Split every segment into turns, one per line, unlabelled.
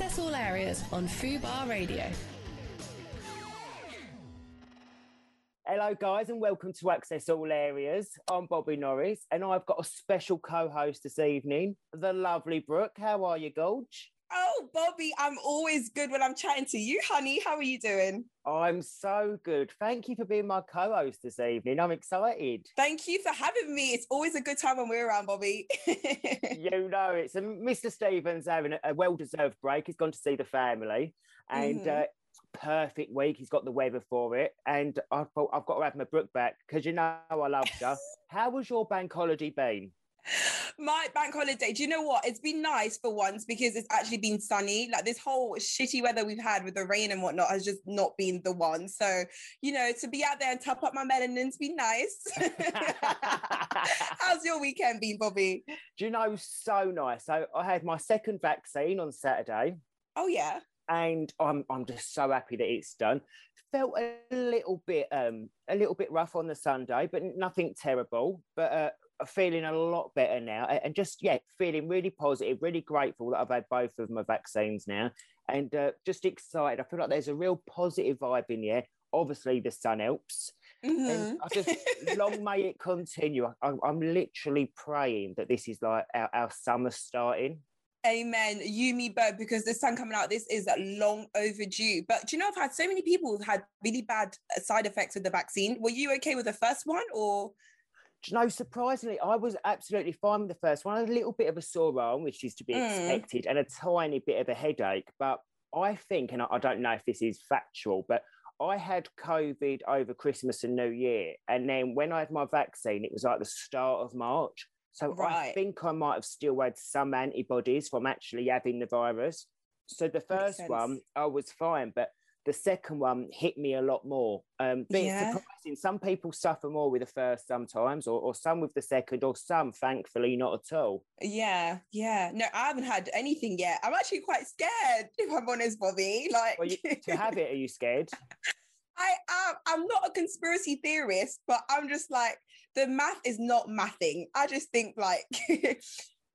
Access all areas on Fubar Radio.
Hello, guys, and welcome to Access All Areas. I'm Bobby Norris, and I've got a special co host this evening, the lovely Brooke. How are you, Gulch?
Oh, Bobby, I'm always good when I'm chatting to you, honey. How are you doing?
I'm so good. Thank you for being my co host this evening. I'm excited.
Thank you for having me. It's always a good time when we're around, Bobby.
you know, it's a, Mr. Stevens having a, a well deserved break. He's gone to see the family, and mm-hmm. uh, perfect week. He's got the weather for it. And I thought I've got to have my Brooke back because you know I love you. How was your bank holiday been?
My bank holiday, do you know what? It's been nice for once because it's actually been sunny. Like this whole shitty weather we've had with the rain and whatnot has just not been the one. So, you know, to be out there and top up my melanin's been nice. How's your weekend been, Bobby?
Do you know, so nice. So I had my second vaccine on Saturday.
Oh, yeah
and I'm I'm just so happy that it's done. Felt a little bit um a little bit rough on the Sunday, but nothing terrible. But uh, feeling a lot better now, and just yeah, feeling really positive, really grateful that I've had both of my vaccines now, and uh, just excited. I feel like there's a real positive vibe in here. Obviously, the sun helps. Mm-hmm. And I just long may it continue. I, am literally praying that this is like our, our summer starting.
Amen. You, me, both, because the sun coming out, this is long overdue. But do you know, I've had so many people who've had really bad side effects with the vaccine. Were you okay with the first one or?
You know, surprisingly, I was absolutely fine with the first one. I had a little bit of a sore arm, which is to be mm. expected, and a tiny bit of a headache. But I think, and I don't know if this is factual, but I had COVID over Christmas and New Year. And then when I had my vaccine, it was like the start of March. So right. I think I might have still had some antibodies from actually having the virus. So the first one, I was fine, but the second one hit me a lot more. Um, but yeah. it's surprising. Some people suffer more with the first sometimes, or, or some with the second, or some, thankfully, not at all.
Yeah, yeah. No, I haven't had anything yet. I'm actually quite scared, if I'm honest, Bobby. Like, well,
you, to have it, are you scared?
I am. I'm not a conspiracy theorist, but I'm just like the math is not mathing. I just think like,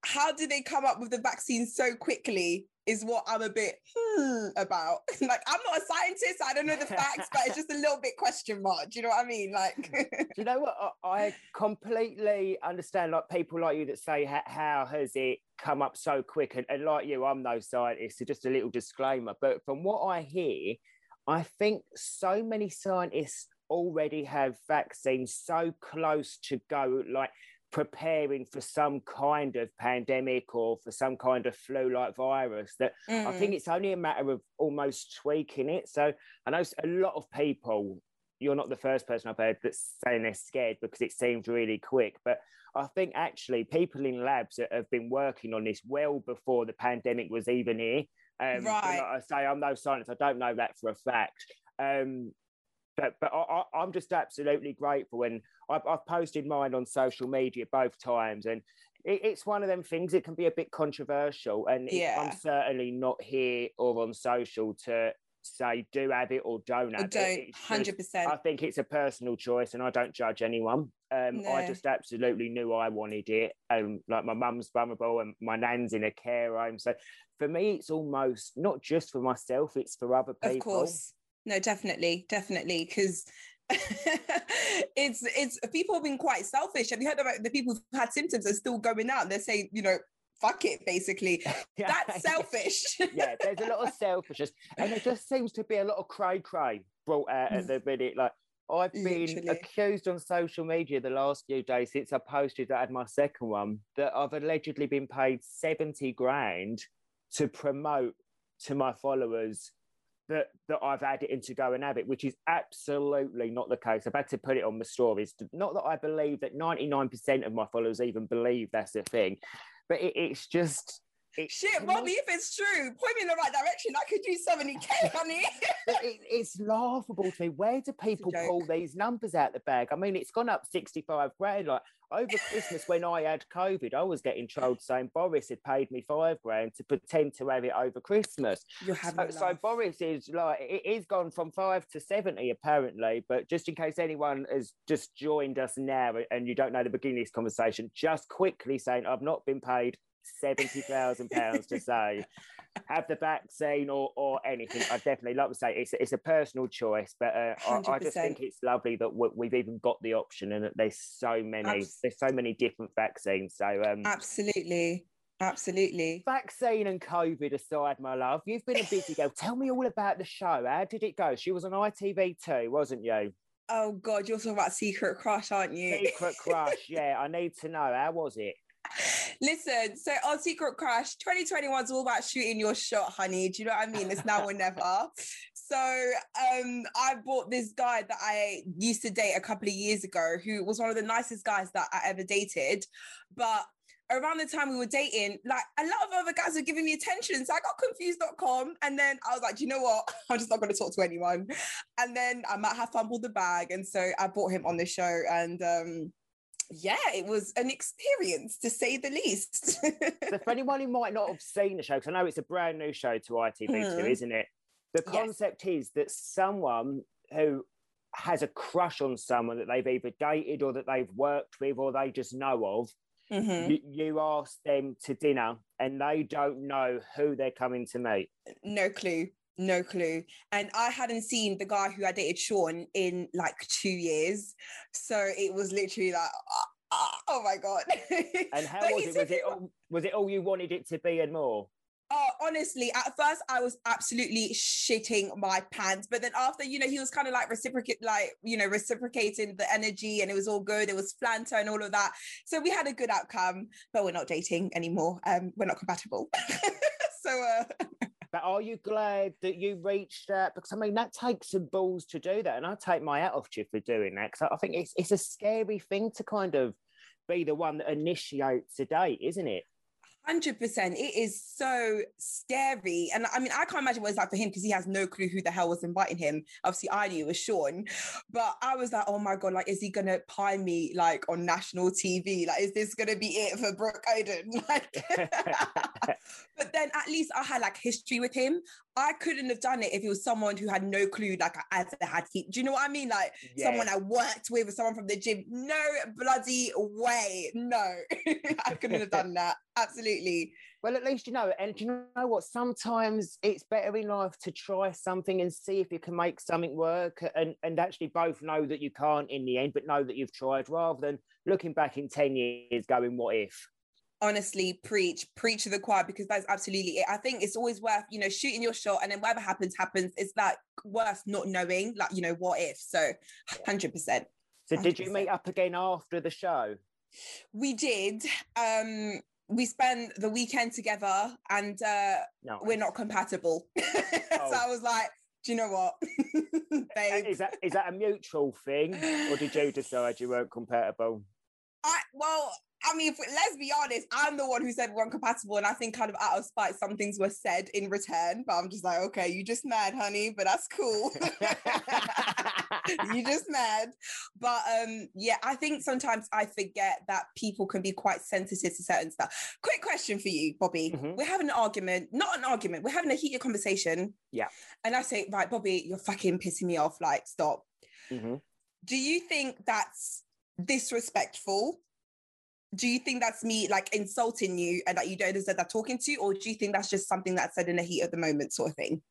how do they come up with the vaccine so quickly? Is what I'm a bit hmm, about. like, I'm not a scientist. I don't know the facts, but it's just a little bit question mark. Do you know what I mean? Like,
do you know what? I completely understand. Like people like you that say, "How has it come up so quick?" And, and like you, I'm no scientist. So just a little disclaimer. But from what I hear, I think so many scientists already have vaccines so close to go, like preparing for some kind of pandemic or for some kind of flu like virus, that mm. I think it's only a matter of almost tweaking it. So I know a lot of people. You're not the first person I've heard that's saying they're scared because it seems really quick. But I think actually people in labs have been working on this well before the pandemic was even here. Um, right. Like I say, I'm no scientist. I don't know that for a fact. Um, but but I, am just absolutely grateful, and I've, I've, posted mine on social media both times, and it, it's one of them things. It can be a bit controversial, and yeah. I'm certainly not here or on social to say do have it or don't have
don't, Hundred percent.
I think it's a personal choice, and I don't judge anyone. Um, no. I just absolutely knew I wanted it. Um, like my mum's vulnerable, and my nan's in a care home, so for me, it's almost not just for myself; it's for other people. Of course,
no, definitely, definitely, because it's it's people have been quite selfish. Have you heard about the people who've had symptoms are still going out? They're saying, you know, fuck it, basically. yeah. That's selfish.
yeah, there's a lot of selfishness, and there just seems to be a lot of cry cray brought out at the mm. minute. Like I've been Literally. accused on social media the last few days since I posted that I had my second one that I've allegedly been paid 70 grand to promote to my followers that that I've had it into go and have it, which is absolutely not the case. I've had to put it on my stories. Not that I believe that 99% of my followers even believe that's a thing, but it, it's just
Shit, Bobby, if it's true, point me in the right direction. I could do 70k, honey.
it, it's laughable to me. Where do people pull these numbers out the bag? I mean, it's gone up 65 grand. Like over Christmas, when I had COVID, I was getting told saying Boris had paid me five grand to pretend to have it over Christmas.
You're having
so, so Boris is like, it is gone from five to 70 apparently. But just in case anyone has just joined us now and you don't know the beginning of this conversation, just quickly saying, I've not been paid seventy thousand pounds to say have the vaccine or or anything. I definitely like to say it's it's a personal choice, but uh, I, I, just think it's lovely that we- we've even got the option and that there's so many
Abs-
there's so many different vaccines. So um,
Absolutely. Absolutely.
vaccine and COVID aside, my love, you've been a busy girl. Tell me all about the show. How did it go? She was on ITV too, wasn't you?
Oh God, you're talking about Secret Crush, aren't you?
Secret Crush. Yeah, I need to know. How was it?
Listen, so on Secret Crush, 2021 is all about shooting your shot, honey. Do you know what I mean? It's now or never. So um, I bought this guy that I used to date a couple of years ago, who was one of the nicest guys that I ever dated. But around the time we were dating, like a lot of other guys were giving me attention. So I got confused.com. And then I was like, "Do you know what? I'm just not going to talk to anyone. And then I might have fumbled the bag. And so I brought him on the show. And um, yeah, it was an experience to say the least.
So for anyone who might not have seen the show, because I know it's a brand new show to ITV2,
Mhm.
isn't it? The
Yes.
concept is that someone who has a crush on someone that they've either dated or that they've worked with or they just know of,
Mhm.
you, you ask them to dinner and they don't know who they're coming to meet.
No clue. No clue. And I hadn't seen the guy who I dated, Sean, in like two years. So it was literally like, ah, oh my God.
And how was it? Was it, all, was it all you wanted it to be and more?
Oh, honestly, at first I was absolutely shitting my pants, but then after, you know, he was kind of like reciprocate, like you know, reciprocating the energy, and it was all good. It was flanter and all of that, so we had a good outcome. But we're not dating anymore. Um, we're not compatible. so, uh,
But are you glad that you reached that? Because I mean, that takes some balls to do that. And I take my hat off to you for doing that. Because I think it's, it's a scary thing to kind of be the one that initiates a date, isn't it?
Hundred percent. It is so scary, and I mean, I can't imagine what it's like for him because he has no clue who the hell was inviting him. Obviously, I knew it was Sean, but I was like, oh my god, like, is he gonna pie me like on national TV? Like, is this gonna be it for Brooke Oden? Like, but then at least I had like history with him. I couldn't have done it if it was someone who had no clue, like I ever had. He- Do you know what I mean? Like
Yeah.
someone I worked with, or someone from the gym. No bloody way. No, I couldn't have done that. Absolutely.
Well, at least you know. And do you know what? Sometimes it's better in life to try something and see if you can make something work and, and actually both know that you can't in the end, but know that you've tried rather than looking back in 10 years going, what if?
Honestly preach preach to the choir because that's absolutely it i think it's always worth you know shooting your shot and then whatever happens happens it's like worth not knowing like you know what if so 100%
So, did you
100%.
meet up again after the show?
we did um we spent the weekend together and uh
No.
we're not compatible so
Oh.
i was like do you know what babe
Is that is that a mutual thing, or did you decide you weren't compatible?
I well, I mean, if, let's be honest. I'm the one who said we're incompatible, and I think kind of out of spite, some things were said in return. But I'm just like, okay, you just mad, honey, but that's cool. you just mad. But um, yeah, I think sometimes I forget that people can be quite sensitive to certain stuff. Quick question for you, Bobby.
Mhm.
We're having an argument, not an argument. We're having a heated conversation.
Yeah.
And I say, right, Bobby, you're fucking pissing me off. Like, stop
Mhm.
do you think that's disrespectful? Do you think that's me like insulting you and that you don't deserve that talking to, or do you think that's just something that's said in the heat of the moment, sort of thing?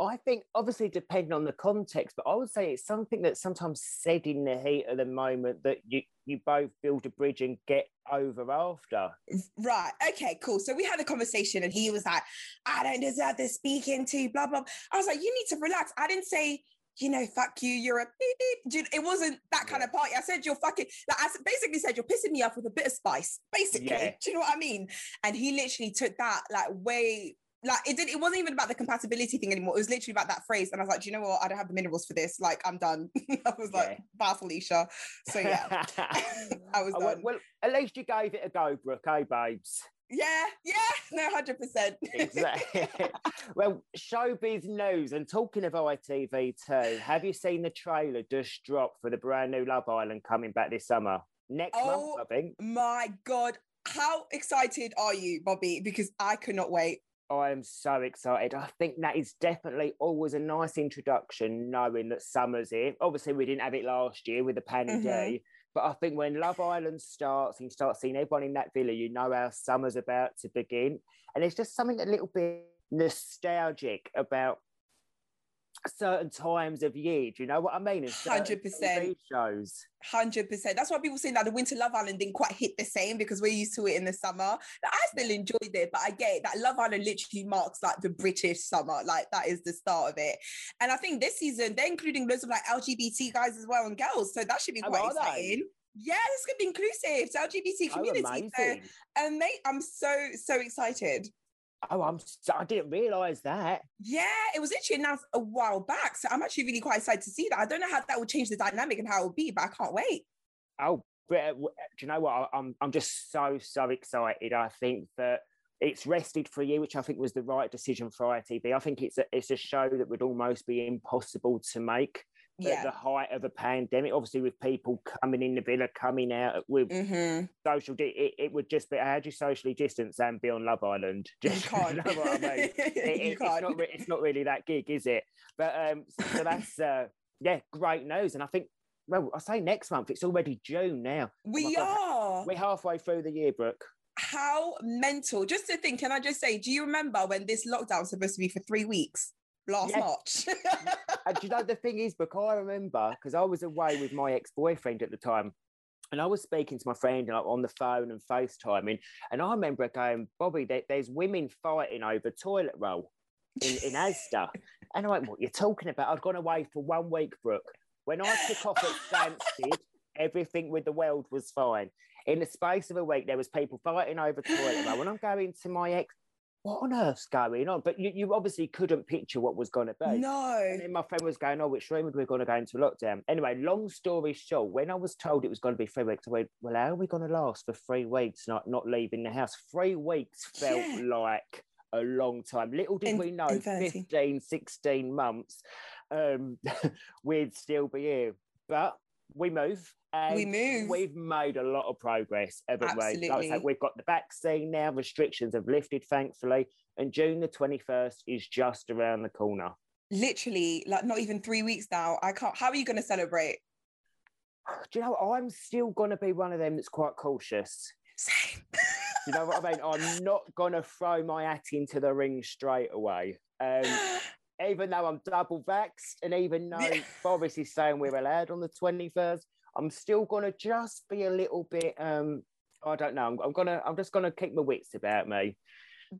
Oh, I think obviously depending on the context, but I would say it's something that's sometimes said in the heat of the moment that you you both build a bridge and get over after.
Right. Okay, cool. So we had a conversation and he was like, I don't deserve this speaking to, blah, blah. I was like, you need to relax. I didn't say, you know, fuck you, you're a beep, beep. It wasn't that kind
Yeah.
of party. I said, you're fucking, like, I basically said, you're pissing me off with a bit of spice, basically.
Yeah.
Do you know what I mean? And he literally took that like way, like it didn't, It wasn't even about the compatibility thing anymore. It was literally about that phrase. And I was like, do you know what? I don't have the minerals for this. Like, I'm done. I was like,
Yeah.
bye, Felicia. So yeah, I was
Oh, well, well, at least you gave it a go, Brooke, eh, babes?
Yeah, yeah, no, hundred percent.
Exactly. well, showbiz news. And talking of ITV2, have you seen the trailer just dropped for the brand new Love Island coming back this summer? Next
Oh,
month, I think.
My God, how excited are you, Bobby? Because I could not wait.
I am so excited. I think that is definitely always a nice introduction, knowing that summer's here. Obviously, we didn't have it last year with the Panny
Mhm.
But I think when Love Island starts and you start seeing everyone in that villa, you know our summer's about to begin. And it's just something a little bit nostalgic about certain times of year. Do you know what I mean? And
100%.
Shows.
Hundred percent. That's why people say that the Winter Love Island didn't quite hit the same because we're used to it in the summer. Like, I still enjoyed it, but I get it, that Love Island literally marks like the British summer. Like that is the start of it. And I think this season they're including loads of like LGBT guys as well and girls, so that should be
Oh,
quite
are they?
exciting. Yeah, this gonna be inclusive to LGBT
Oh,
community. so,
amazing.
and mate, I'm so so excited.
Oh, I'm. So, I didn't realise that.
Yeah, it was actually announced a while back, so I'm actually really quite excited to see that. I don't know how that will change the dynamic and how it will be, but I can't wait.
Oh, but uh, do you know what? I- I'm I'm just so so excited. I think that it's rested for a year, which I think was the right decision for ITV. I think it's a it's a show that would almost be impossible to make
Yeah.
at the height of a pandemic. Obviously, with people coming in the villa, coming out with
hmm
social, di- it, it would just be how do you socially distance and be on Love Island?
You
Just
can't.
you know what I mean? It- it- it's
can't.
re- it's not really that gig, is it? But um, so that's uh, yeah, great news. And I think well, I say next month. It's already June now.
we
my God.
are.
We're halfway through the year, Brooke.
How mental. Just to think, can I just say, do you remember when this lockdown was supposed to be for three weeks? Last
Yes.
March.
And do you know the thing is, Brooke, I remember because I was away with my ex-boyfriend at the time. And I was speaking to my friend like, on the phone and FaceTiming. And I remember going, Bobby, there, there's women fighting over toilet roll in, in Asda. And I went, What you're talking about? I'd gone away for one week, Brooke. When I took off at Stansted, everything with the world was fine. In the space of a week, there was people fighting over toilet roll. When I'm going to my ex, what on earth's going on? But you, you obviously couldn't picture what was going to be.
no.
And then my friend was going, Oh, which room are we going to go into lockdown? Anyway, long story short, when I was told it was going to be three weeks, I went, Well, how are we going to last for three weeks not, not leaving the house? Three weeks felt
Yeah.
like a long time. Little did
In-
we know,
infinity.
15, 16 months, um, we'd still be here. But we move. And
We move.
We've made a lot of progress, haven't we? Like say,
Absolutely.
we've got the vaccine now. Restrictions have lifted, thankfully. And June the 21st is just around the corner.
Literally, like not even three weeks now. I can't. How are you going to celebrate?
Do you know, I'm still going to be one of them that's quite cautious.
Same.
You know what I mean? I'm not going to throw my hat into the ring straight away. Um, even though I'm double vaxxed, and even though
Yeah.
Boris is saying we're allowed on the 21st, I'm still going to just be a little bit. Um, I don't know. I'm, I'm gonna. I'm just gonna keep my wits about me.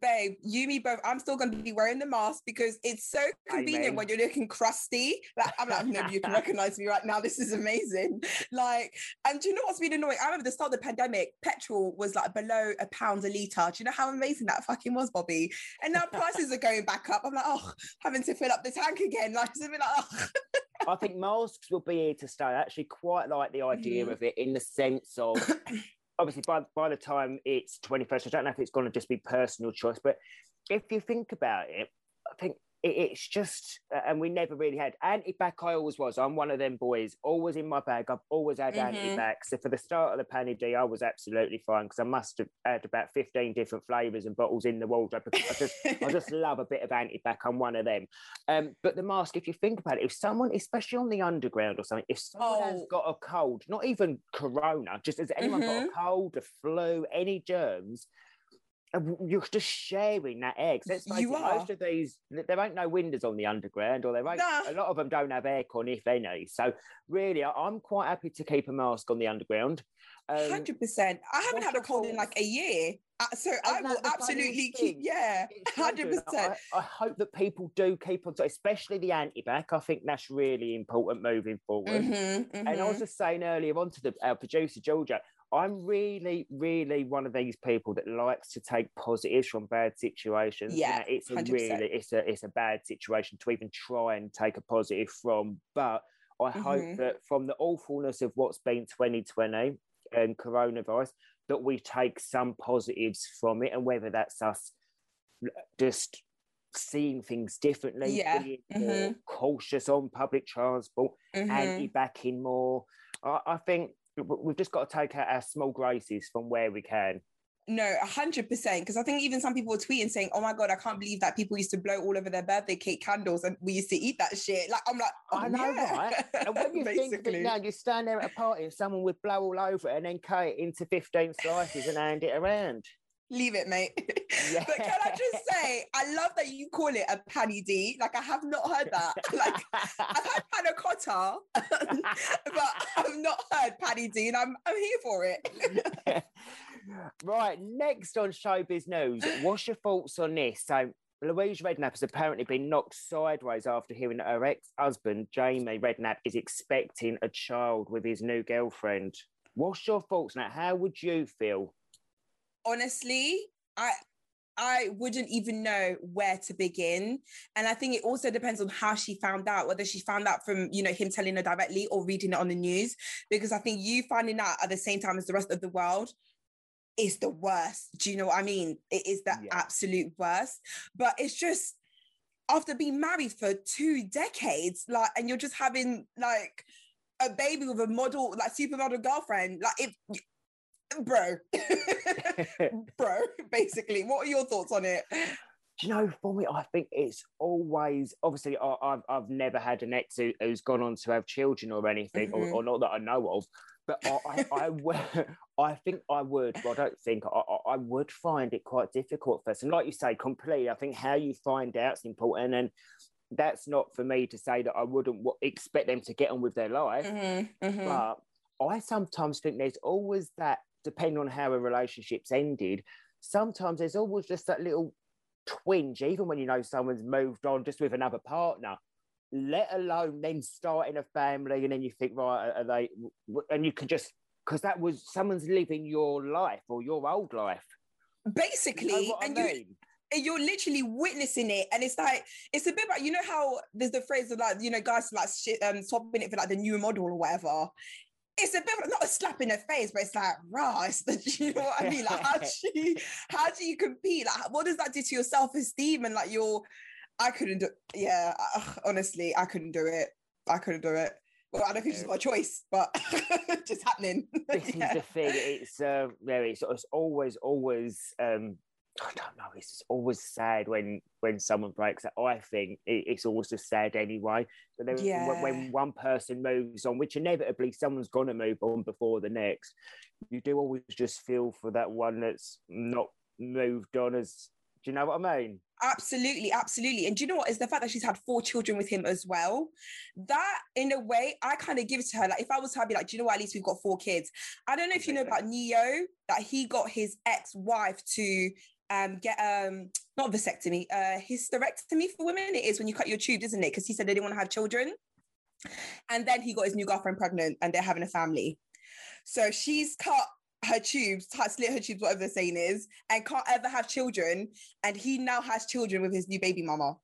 Babe, you, me both. I'm still going to be wearing the mask because it's so convenient when you're looking crusty. Like, I'm like, no, you can recognize me right now. This is amazing. Like, and do you know what's been annoying? I remember the start of the pandemic, petrol was like below a pound a litre. Do you know how amazing that fucking was, Bobby? And now prices are going back up. I'm like, oh, having to fill up the tank again. Like, it's a bit like, oh.
I think masks will be here to stay. I actually quite like the idea
Mhm.
of it in the sense of obviously by, by the time it's 21st, I don't know if it's going to just be personal choice, but if you think about it, I think it's just, uh, and we never really had anti-back. I always was. I'm one of them boys, always in my bag. I've always had
Mhm.
anti-back. So for the start of the Panny I was absolutely fine because I must have had about 15 different flavors and bottles in the wardrobe. because I just I just love a bit of anti-back. I'm one of them. Um, but the mask, if you think about it, if someone, especially on the underground or something, if someone has
Oh.
got a cold, not even corona, just has anyone got a cold, a flu, any germs, you're just sharing that egg. Let's face
You
it, most of these, th- there ain't no windows on the underground, or there ain't,
Nah.
a lot of them don't have aircon, if any. So really, I'm quite happy to keep a mask on the underground. Um,
Hundred percent. I haven't had a cold in like a year, Uh, so I will absolutely keep. Yeah, hundred percent.
I, I hope that people do keep on, especially the anti-back. I think that's really important moving forward.
Mm-hmm,
And I was just saying earlier on to the, our producer Georgia, I'm really, really one of these people that likes to take positives from bad situations. You
Yeah,
know, it's a
100%.
really, it's a, it's a bad situation to even try and take a positive from. But I
Mhm.
hope that from the awfulness of what's been 2020 and coronavirus, that we take some positives from it, and whether that's us just seeing things differently,
Yeah,
being more cautious on public transport,
Mhm.
anti-backing more. I, I think we've just got to take out our small graces from where we can.
No, a hundred percent. Because I think even some people were tweeting saying, "Oh my god, I can't believe that people used to blow all over their birthday cake candles, and we used to eat that shit." Like I'm like,
I
oh,
know,
yeah.
right? And when you think
Basically.
now, you stand there at a party and someone would blow all over it and then cut it into 15 slices and hand it around.
Leave it, mate. Yeah. but can I just say, I love that you call it a panny D. Like I have not heard that. Like I've had panna cotta, but I've not heard panny D, and I'm I'm here for it.
right, next on showbiz news, what's your thoughts on this? So Louise Redknapp has apparently been knocked sideways after hearing that her ex-husband Jamie Redknapp is expecting a child with his new girlfriend. What's your thoughts on that? How would you feel?
Honestly, I I wouldn't even know where to begin. And I think it also depends on how she found out, whether she found out from, you know, him telling her directly or reading it on the news. Because I think you finding out at the same time as the rest of the world is the worst. Do you know what I mean? It is the yeah. absolute worst. But it's just after being married for two decades, like, and you're just having like a baby with a model, like supermodel girlfriend, like if bro, bro, basically. What are your thoughts on it?
Do you know, for me, I think it's always obviously I, have I've never had an ex who, has gone on to have children or anything, mm-hmm. or, or, not that I know of. But I, I, I, I think I would. Well, I don't think I, I, I would find it quite difficult first. And like you say, completely. I think how you find out is important, and that's not for me to say that I wouldn't expect them to get on with their life. Mm-hmm, mm-hmm. But I sometimes think there's always that depending on how a relationship's ended, sometimes there's always just that little twinge, even when you know someone's moved on just with another partner, let alone then starting a family. And then you think, right, are they, and you can just, because that was someone's living your life or your old life.
Basically, you know and mean? you, you're literally witnessing it and it's like it's a bit like you know how there's the phrase of like you know guys like shit um swapping it for like the new model or whatever it's a bit of not a slap in the face, but it's like, rah, it's the, you know what I mean? Like, how do you, how do you compete? Like, what does that do to your self esteem and like your? I couldn't do. Yeah, honestly, I couldn't do it. I couldn't do it. Well, I don't think she's got a choice, but just happening.
This yeah. is the thing. It's uh, yeah, it's, it's always, always um, I don't know. It's just always sad when when someone breaks up. I think it, it's always just sad anyway. But then yeah. when, when, one person moves on, which inevitably someone's gonna move on before the next, you do always just feel for that one that's not moved on. As do you know what I mean?
Absolutely, absolutely. And do you know what? Is the fact that she's had four children with him as well. That, in a way, I kind of give to her. Like, if I was her, I'd be like, do you know what? At least we've got four kids. I don't know if you know about Ne-Yo, that he got his ex wife to um, get um not vasectomy, uh hysterectomy for women. It is when you cut your tube, isn't it? Because he said they didn't want to have children. And then he got his new girlfriend pregnant and they're having a family. So she's cut her tubes, slit her tubes, whatever the saying is, and can't ever have children. And he now has children with his new baby mama.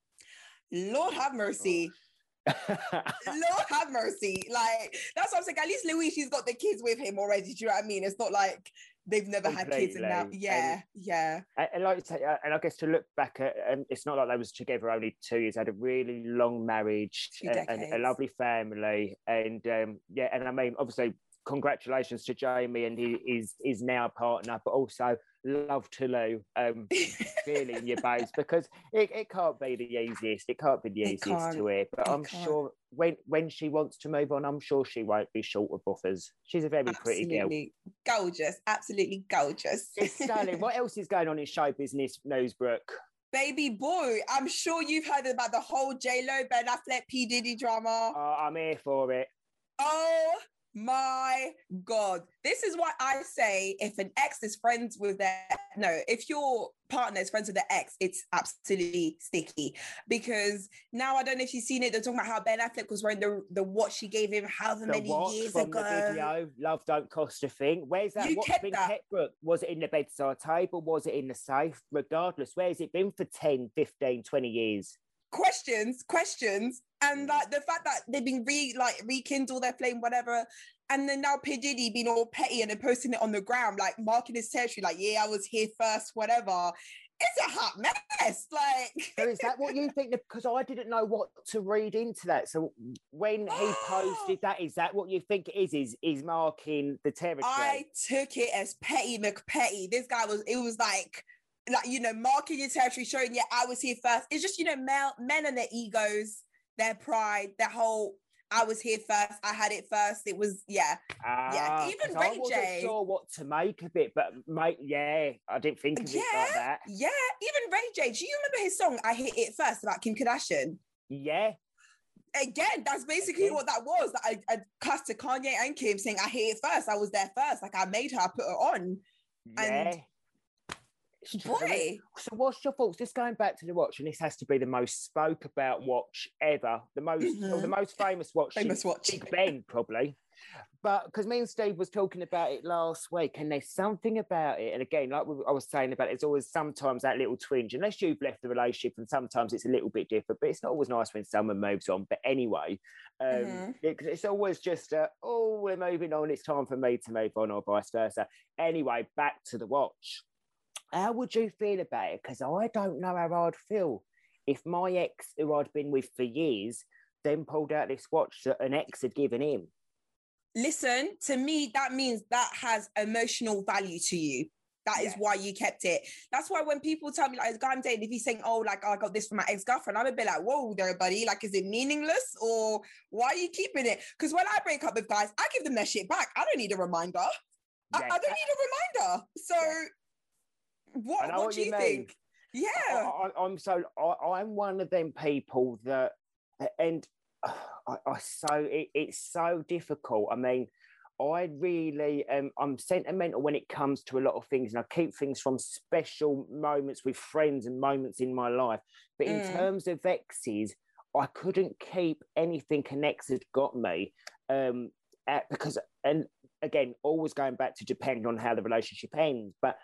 Lord have mercy. Lord have mercy. Like, that's what I'm saying. At least Louis, she's got the kids with him already. Do you know what I mean? It's not like they've never Completely. had kids and now yeah and, yeah
and, like say, uh, and i guess to look back at and it's not like they was together only two years had a really long marriage and, and, a lovely family and um, yeah and i mean obviously congratulations to Jamie and he is is now partner, but also love to Lou, um, really in your bones because it, it can't be the easiest. It can't be the easiest to hear. But it I'm can't. sure when when she wants to move on, I'm sure she won't be short of buffers. She's a very
absolutely
pretty
girl. Gorgeous, absolutely gorgeous.
Stanley, what else is going on in show business, Brooke?
Baby boy, I'm sure you've heard about the whole J Lo Ben Affleck P Diddy drama.
Oh, I'm here for it.
Oh my god. This is why i say if an ex is friends with their no if your partner is friends with their ex it's absolutely sticky. Because now i don't know if you've seen it they're talking about how ben affleck was wearing the, the watch she gave him however the many years from ago.
the video love don't cost a thing. Where's that you watch kept been that. kept Brooke? was it in the bedside table? Was it in the safe? Regardless where's it been for 10 15 20 years
questions, questions, and mm. like the fact that they've been re like rekindle their flame, whatever. And then now P Diddy being all petty and then posting it on the ground, like marking his territory, like yeah, I was here first, whatever. It's a hot mess. Like,
so is that what you think? Because I didn't know what to read into that. So when he posted that, is that what you think it is? Is is marking the territory?
I took it as petty McPetty. This guy was. It was like like you know marking your territory showing yeah i was here first it's just you know male, men and their egos their pride their whole I was here first. I had it first. It was yeah,
Ah,
even
'cause I
Ray
wasn't
J.
sure what to make of it, but mate, yeah, I didn't think of it like that.
yeah. Even Ray J. Do you remember his song "I Hit It First about Kim Kardashian?
Yeah,
Again, that's basically what that was. That I, I cussed to Kanye and Kim saying I hit it first. I was there first. Like I made her. I put her on.
yeah. It's
Boy,
So, what's your thoughts? Just going back to the watch, and this has to be the most spoke about watch ever, the most, or the most famous watch,
famous watch.
Big Ben, probably. But because me and Steve was talking about it last week, and there's something about it. And again, like I was saying about, it, there's always sometimes that little twinge, unless you've left the relationship, and sometimes it's a little bit different. But it's not always nice when someone moves on. But anyway, um,
Mhm.
it- it's always just, uh, oh, we're moving on. It's time for me to move on, or vice versa. Anyway, back to the watch. How would you feel about it? Because I don't know how I'd feel if my ex, who I'd been with for years, then pulled out this watch that an ex had given him.
Listen, to me, that means that has emotional value to you. That is
Yeah.
why you kept it. That's why when people tell me, like, the guy I'm dating, if he's saying, oh, like, I got this from my ex girlfriend, I'm a bit like, whoa, there, buddy. Like, is it meaningless or why are you keeping it? Because when I break up with guys, I give them their shit back. I don't need a reminder. I, I don't need a reminder. So,
Yeah.
What, what do
you mean.
think? Yeah.
I, I'm so I, I'm one of them people that, and I, I so it, it's so difficult. I mean, I really um, I'm sentimental when it comes to a lot of things, and I keep things from special moments with friends and moments in my life. But in
Mm.
terms of exes, I couldn't keep anything an ex had got me, um, at, because and again, always going back to depend on how the relationship ends, but.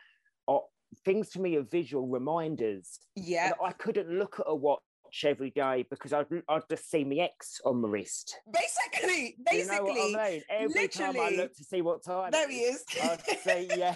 Things to me are visual reminders.
Yeah.
I couldn't look at a watch every day because I'd, I'd just see my ex on my wrist.
Basically,
you know
basically.
I mean? Every time I look to see what time
There he
is. I'd say, yeah.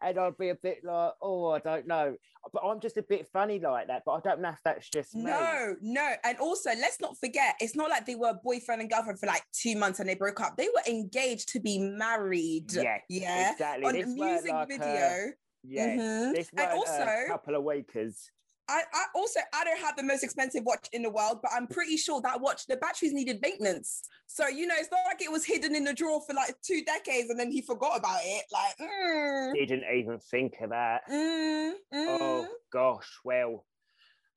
And I'd be a bit like, oh, I don't know. But I'm just a bit funny like that. But I don't know if that's just me.
No, no. And also, let's not forget, it's not like they were boyfriend and girlfriend for like two months and they broke up. They were engaged to be married.
Yeah,
Yeah.
exactly.
On a
This
music
like a-
video.
Yeah.
Mhm.
This
And also,
a couple of wakers.
I, I also I don't have the most expensive watch in the world, but I'm pretty sure that watch the batteries needed maintenance. So you know, it's not like it was hidden in the drawer for like two decades and then he forgot about it. Like, mm,
Didn't even think of that.
mm, mm.
Oh gosh, well,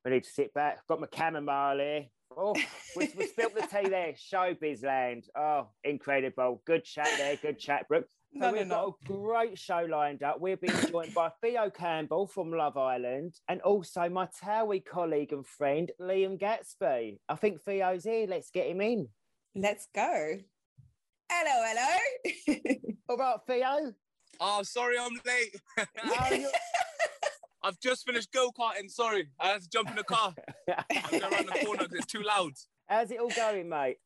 we need to sit back. Got my chamomile here. Oh, we, we spilt the tea there. Showbiz land. Oh, incredible. Good chat there. Good chat, Brooke. So
no, no,
we've
no.
got a great show lined up. We're being joined by Theo Campbell from Love Island and also my Towie colleague and friend, Liam Gatsby. I think Theo's here. Let's get him in.
Let's go. Hello, hello.
All right, Theo.
Oh, sorry, I'm late.
How are you?
I've just finished go karting. Sorry, I had to jump in the car. I'm going around the corner because it's too loud.
How's it all going, mate?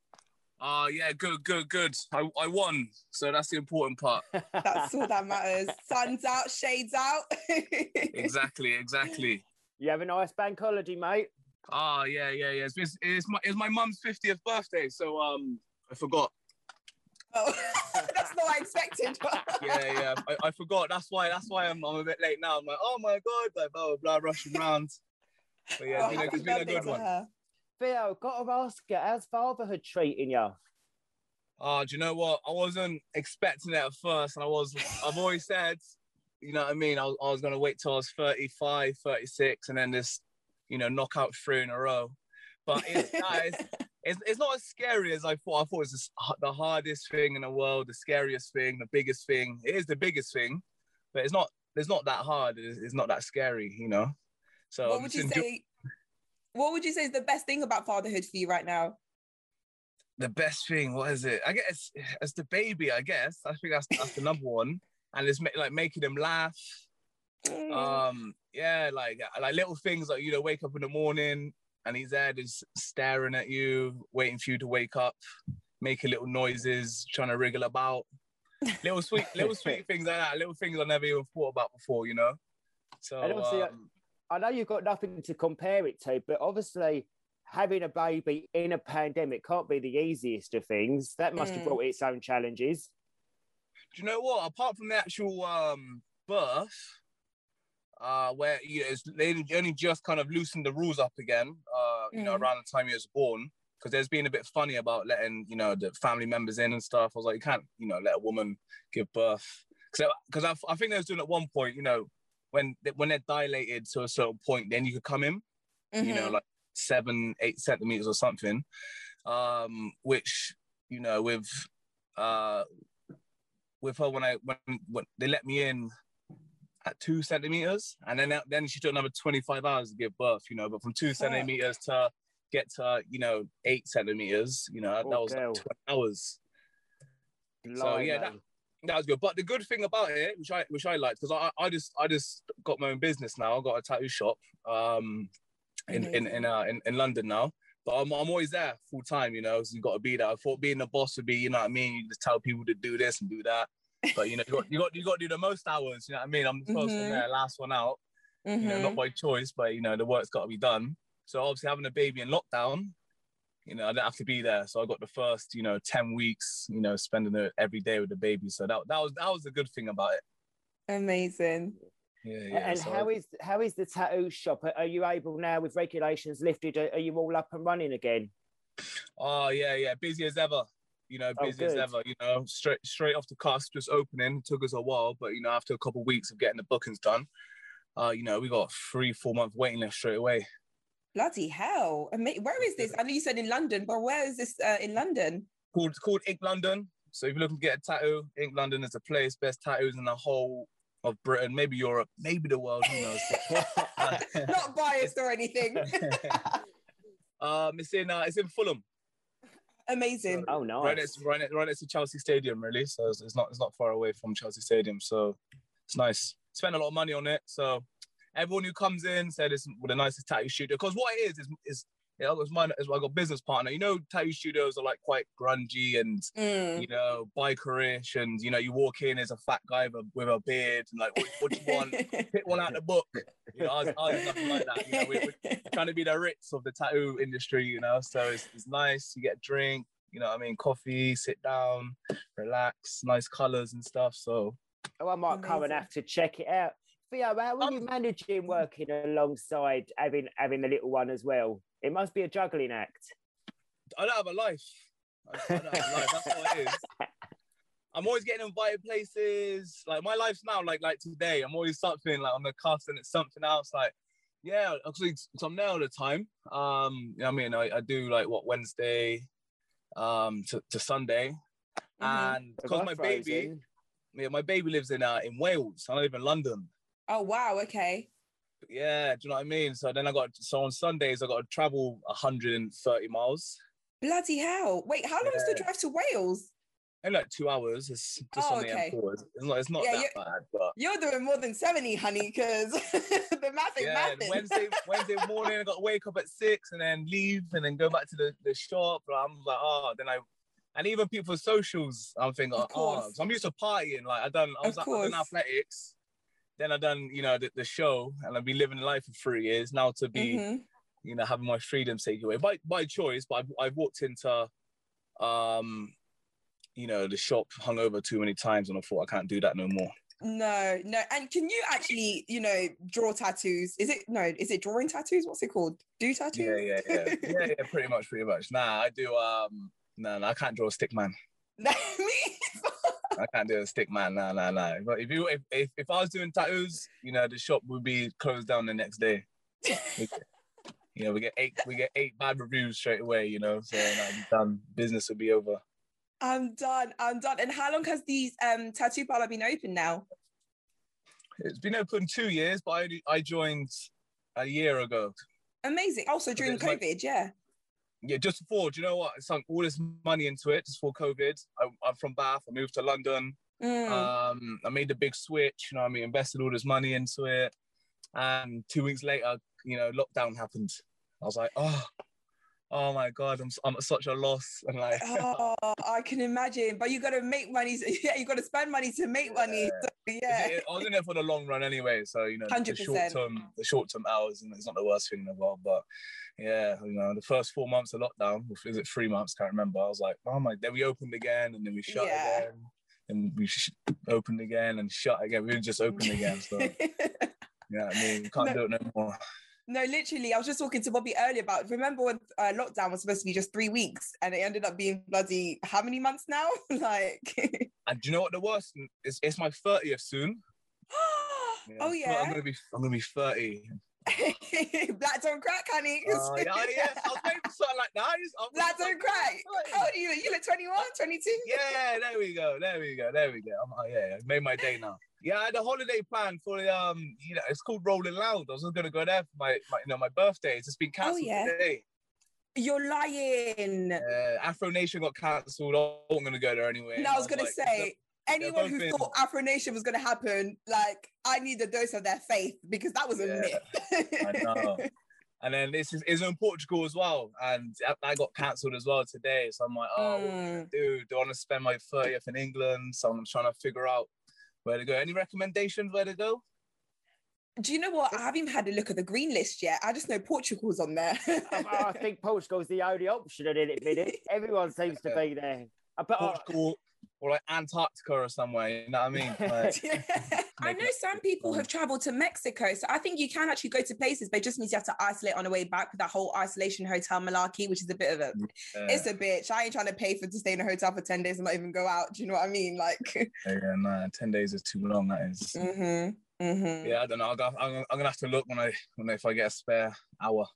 Oh, yeah, good, good, good. I, I won, so that's the important part.
That's all that matters. Sun's out, shades out.
Exactly, exactly.
You have a nice bank holiday, mate.
Oh, yeah, yeah, yeah. It's, it's, it's my it's my mum's 50th birthday, so um, I forgot.
oh, that's not what I expected.
Yeah, yeah, I, I forgot. That's why that's why I'm, I'm a bit late now. I'm like, oh my god, like blah blah, blah rushing around. But yeah,
Oh,
it's been a, it's been a good one.
her.
Theo, got to ask you, how's fatherhood treating you?
Oh, ah, do you know what? I wasn't expecting it at first. And I was, I've always said, you know what I mean? I was, I was going to wait till I was 35, 36, and then just, you know, knock out three in a row. But it's, nah, it's, it's, it's not as scary as I thought. I thought it was the hardest thing in the world, the scariest thing, the biggest thing. It is the biggest thing, but it's not, it's not that hard. It's, it's not that scary, you know? So
what would you
enjoy-
say? What would you say is the best thing about fatherhood for you right now?
the best thing what is it? I guess it's the baby i guess. I think that's that's the number one. And it's ma- like making him laugh.
Mm.
um yeah like like little things like you know wake up in the morning and he's there just staring at you waiting for you to wake up making little noises trying to wriggle about. Little sweet little sweet things like that little things i never even thought about before you know? So
And obviously,
um,
I know you've got nothing to compare it to, but obviously having a baby in a pandemic can't be the easiest of things. That must have
Mm.
brought its own challenges.
do you know what? Apart from the actual um, birth, uh, where you know, it's, they only just kind of loosened the rules up again, uh, you know,
Mm.
around the time he was born. because there's been a bit funny about letting you know the family members in and stuff. I was like, you can't you know let a woman give birth because I, I think they was doing at one point, you know, when when they're dilated to a certain point, then you could come in, mm-hmm. you know, mm-hmm. like seven, eight centimeters or something, um, which you know with uh with her when I when when they let me in at two centimeters, and then then she took another twenty five hours to give birth, you know, but from two centimeters to get to you know eight centimeters, you know, that was like hours. so yeah, that, that was good. But the good thing about it, which I which I liked, because I, I just I just got my own business now. I got a tattoo shop um in in in, uh, in, in London now. But I'm, I'm always there full time, you know. So you got to be there. I thought being a boss would be, you know what I mean. You just tell people to do this and do that. But you know, you got you got, you got to do the most hours. You know what I mean? I'm the 1st mm-hmm. one there, last one out. Mm-hmm. You know, not mm-hmm. by choice, but you know, the work's got to be done. So obviously, having a baby in lockdown, you know, I didn't have to be there. So I got the first, you know, 10 weeks, you know, spending it every day with the baby. So that, that was that was a good thing about it.
Amazing.
Yeah, yeah. And so how is how is the tattoo shop? Are you able now with regulations lifted? Are you all up and running again?
Oh yeah, yeah, busy as ever. You know, oh, busy oh, as ever. You know, straight straight off the cusp, just opening. It took us a while, but you know, after a couple of weeks of getting the bookings done, uh, you know, we got three, four month waiting list straight away.
Bloody hell! Where is this? I know you said in London, but where is this uh, in London?
Called called Ink London. So if you're looking to get a tattoo, Ink London is a place. Best tattoos in the whole of Britain, maybe Europe, maybe the world. Who knows?
Not biased or anything.
um, it's in uh, it's in Fulham.
Amazing.
So, oh no!
Right next, right next, right next to Chelsea Stadium, really. So it's, it's not it's not far away from Chelsea Stadium. So it's nice. Spent a lot of money on it. So everyone who comes in said it's with the nicest tattoo studio. Because what it is is is yeah, it was mine as well. I got business partner. You know, tattoo studios are like quite grungy and mm. you know bikerish, and you know you walk in as a fat guy with a, with a beard and like, what, what do you want? Pick one out the book. You know, I was, I was nothing like that. You know, we, are trying to be the Ritz of the tattoo industry. You know, so it's, it's nice. You get a drink. You know, what I mean, coffee, sit down, relax, nice colors and stuff. So,
oh, I might Amazing. come and have to check it out. Theo, how are um, you managing working alongside having having the little one as well? It must be a juggling act.
I don't have a life. I, don't have a life. That's what it is. I'm always getting invited places. Like my life's now like like today. I'm always something like on the cusp and it's something else. Like yeah, actually, I'm there all the time. Um, you know I mean, I, I do like what Wednesday, um, to, to Sunday, mm-hmm. and because my baby, yeah, my baby lives in uh in Wales. I live in London.
Oh wow, okay.
Yeah, do you know what I mean? So then I got so on Sundays I got to travel 130 miles.
Bloody hell! Wait, how long yeah. is the drive to Wales?
In like two hours. It's just oh, on the okay. M4. It's not, it's not yeah, that bad, but
you're doing more than 70, honey, because the math is yeah,
Wednesday, Wednesday morning, I got to wake up at six and then leave and then go back to the, the shop. I'm like, oh, then I and even people's socials, I'm thinking, oh, so I'm used to partying. Like I done, I was like, I done athletics. Then I done, you know, the, the, show, and I've been living life for three years now. To be, mm-hmm. you know, having my freedom taken away by by choice, but I've, I've walked into, um, you know, the shop hung over too many times, and I thought I can't do that no more.
No, no. And can you actually, you know, draw tattoos? Is it no? Is it drawing tattoos? What's it called? Do tattoos?
Yeah, yeah, yeah, yeah, yeah. Pretty much, pretty much. Nah, I do. Um, no, no, I can't draw a stick man.
me
I can't do a stick man. No, no, no. But if you if, if, if I was doing tattoos, you know, the shop would be closed down the next day. you know, we get eight we get eight bad reviews straight away. You know, so like, done. Business will be over.
I'm done. I'm done. And how long has these um tattoo parlor been open now?
It's been open two years, but I I joined a year ago.
Amazing. Also during COVID, yeah
yeah, just before, do you know what? I sunk all this money into it just for COVID. I, am from Bath. I moved to London. Mm. Um, I made the big switch. You know, I mean, invested all this money into it. And two weeks later, you know, lockdown happened. I was like, oh, oh my god, I'm I'm at such a loss. And like,
oh, I can imagine. But you got to make money. Yeah, you got to spend money to make money. So, yeah,
I was in it for the long run anyway. So you know, 100%. the short term, the short term hours, and it's not the worst thing in the world. But yeah, you know, the first four months of lockdown, is it three months? Can't remember. I was like, oh my. Then we opened again, and then we shut yeah. again, and we sh- opened again and shut again. We just opened again. So yeah, I mean, can't no. do it no more.
No, literally, I was just talking to Bobby earlier about. Remember when uh, lockdown was supposed to be just three weeks, and it ended up being bloody how many months now? like,
And do you know what the worst? It's, it's my thirtieth soon.
oh yeah, I'm
gonna be I'm gonna be thirty.
black don't crack, honey.
Uh, yeah, yes, I was waiting for something like that. I
black don't crack. How old are you? You look 21, 22?
Yeah, there we go, there we go, there we go. I'm, oh, yeah, yeah, made my day now. Yeah, I had a holiday plan for the um, you know, it's called Rolling Loud. I was gonna go there for my, my you know, my birthday. It's just been cancelled
yeah.
today.
You're lying.
Uh, Afro Nation got cancelled. I wasn't gonna go there anyway.
No, I was gonna
like,
say anyone who
been-
thought Afro Nation was gonna happen, like I need a dose of their faith because that was a
Yeah,
myth.
I know. And then this is, is in Portugal as well, and that got cancelled as well today. So I'm like, oh,
Mm.
dude, do I want to spend my 30th in England? So I'm trying to figure out where to go. Any recommendations where to go?
Do you know what? I haven't even had a look at the green list yet. I just know Portugal's on there.
I, I think Portugal's the only option at it minute. Everyone seems to be there. Uh, But
Portugal or like Antarctica or somewhere. You know what I mean? Like,
I know some people have traveled to Mexico, so I think you can actually go to places, but it just means you have to isolate on the way back with that whole isolation hotel malarkey, which is a bit of a
uh,
it's a bitch. I ain't trying to pay for to stay in a hotel for 10 days and not even go out. Do you know what I mean? Like
yeah, nah, ten days is too long. That is.
mm-hmm. Mm-hmm.
Yeah, I don't know. I'll go, I'm, I'm gonna have to look when I when if I get a spare hour.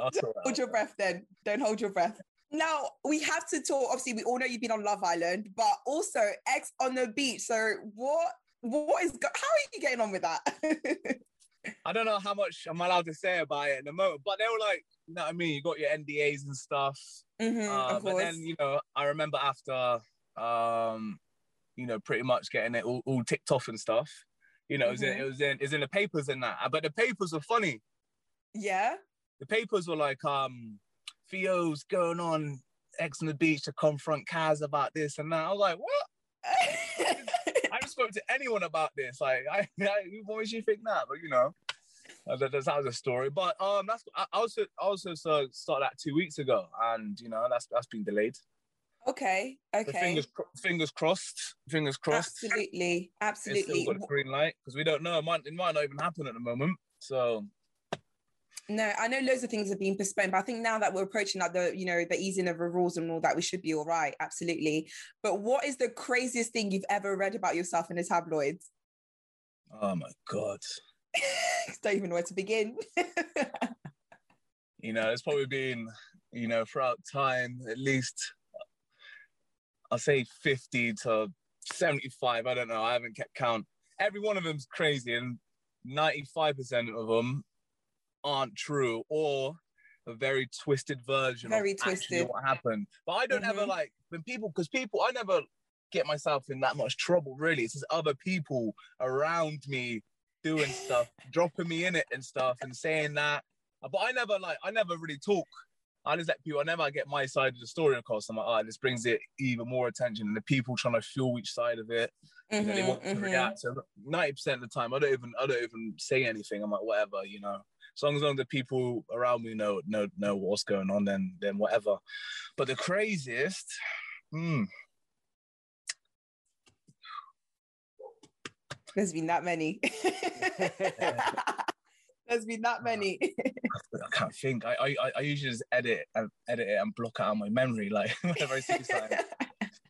I'll sort that
hold your breath then. Don't hold your breath. Now we have to talk. Obviously, we all know you've been on Love Island, but also Ex on the Beach. So what what is go- how are you getting on with that?
I don't know how much I'm allowed to say about it in the moment, but they were like, you know what I mean? You got your NDAs and stuff.
Mhm,
Uh,
of
but then, you know, I remember after, um, you know, pretty much getting it all, all ticked off and stuff. You know, it was in, it was in, it was in the papers and that. But the papers were funny.
yeah.
The papers were like, um, Theo's going on Ex on the Beach to confront Kaz about this and that. I was like, what? I haven't spoken to anyone about this. Like, I, I what makes you think that? But you know, that, that was a story. But um, that's I also I also so started that two weeks ago, and you know that's that's been delayed.
okay. Okay.
fingers fingers crossed. Fingers crossed.
Absolutely.
It's still
Absolutely.
got a green light because we don't know. It might it might not even happen at the moment. So
No, I know loads of things have been postponed, but I think now that we're approaching like the, you know, the easing of the rules and all that, we should be all right. Absolutely. But what is the craziest thing you've ever read about yourself in the tabloids?
oh my god,
Don't even know where to begin.
you know it's probably been you know throughout time at least I'll say fifty to seventy five. I don't know. I haven't kept count. Every one of them's crazy, and ninety five percent of them aren't true or a very twisted version
Very twisted.
what happened. But I don't ever
Mhm.
like when people because people I never get myself in that much trouble really. It's just other people around me doing stuff, dropping me in it and stuff and saying that. But I never like I never really talk. I just let people I never get my side of the story across. I'm like, oh, this brings it even more attention and the people trying to fuel each side of it you know, they
Mhm,
want to
mhm.
react. So ninety percent of the time, I don't even I don't even say anything. I'm like, whatever, you know. As long as, long as the people around me know know know what's going on, then then whatever. But the craziest, hmm,
There's been that many. There's been that many.
I can't think. I I, I- usually just edit and edit it and block out my memory like whenever I see something.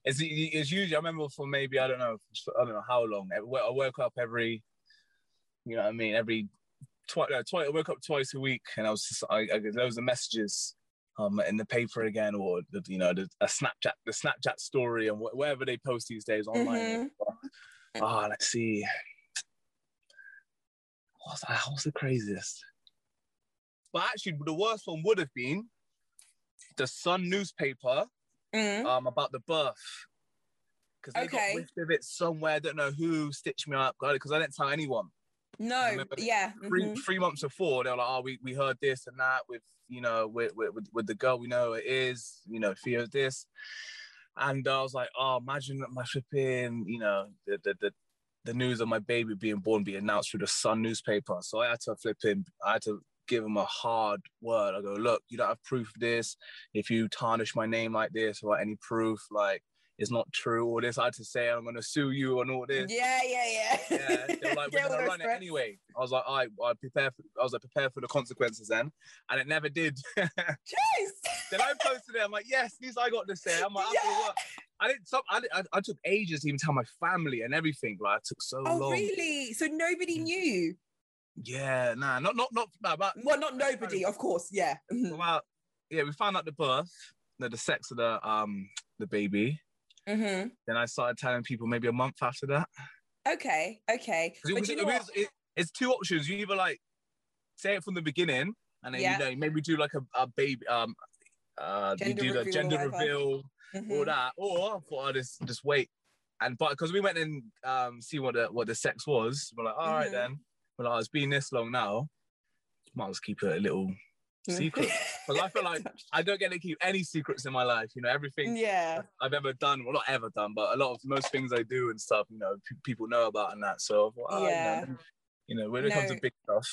It's, it's usually I remember for maybe I don't know I don't know how long. I woke up every, you know what I mean every twice uh, twice I woke up twice a week and I was just, I, I there was the messages um in the paper again or the, you know the a Snapchat the Snapchat story and wh- wherever they post these days online. Ah, let's see. What's that? What's the craziest? But actually, the worst one would have been the Sun newspaper
Mm.
um, about the birth. Because they
Okay.
got whiffed of it somewhere. I don't know who stitched me up because I didn't tell anyone.
No, yeah.
3
mhm.
three months before, they were like, "Oh, we, we heard this and that with you know with, with with- the girl we know it is you know Theo's this," and I was like, "Oh, imagine my flipping you know the the." the the news of my baby being born be announced through the Sun newspaper. So I had to flip him. I had to give him a hard word. I go, look, you don't have proof of this. If you tarnish my name like this without any proof, like it's not true. All this I had to say, I'm gonna sue you and all this.
Yeah, yeah, yeah.
Yeah, they were like, we're gonna
those
run it anyway. I was like, I, I prepare. For, I was like, prepare for the consequences then, and it never did. then
Jeez.
I posted it. I'm like, yes, at least I got to say. I'm like,
Yeah.
what? I didn't. Stop, I, I, I took ages to even tell my family and everything. Like, I took so
Oh,
long.
really? So nobody knew?
Yeah, nah, not not not nah, but
Well, not nobody, of course. Yeah.
Well, yeah, we found out the birth, the, the sex of the um the baby.
Mhm.
Then I started telling people maybe a month after that.
Okay. okay.
it was- it was- it- it's two options. You either like say it from the beginning, and then
Yeah.
you know maybe do like a, a baby um uh
Gender
you do the gender
whatever.
reveal
Mhm.
all that, or I thought I'd just just wait. And but because we went and um see what the what the sex was, we're like, all right
Mhm.
then. We're like, it's been this long now. Might as well keep it a little secret. Because I feel like I don't get to keep any secrets in my life. You know, everything
yeah.
I've ever done, well, not ever done, but a lot of most things I do and stuff, you know, pe- people know about and that. So, oh,
Yeah.
you know, you know, when it comes to big stuff,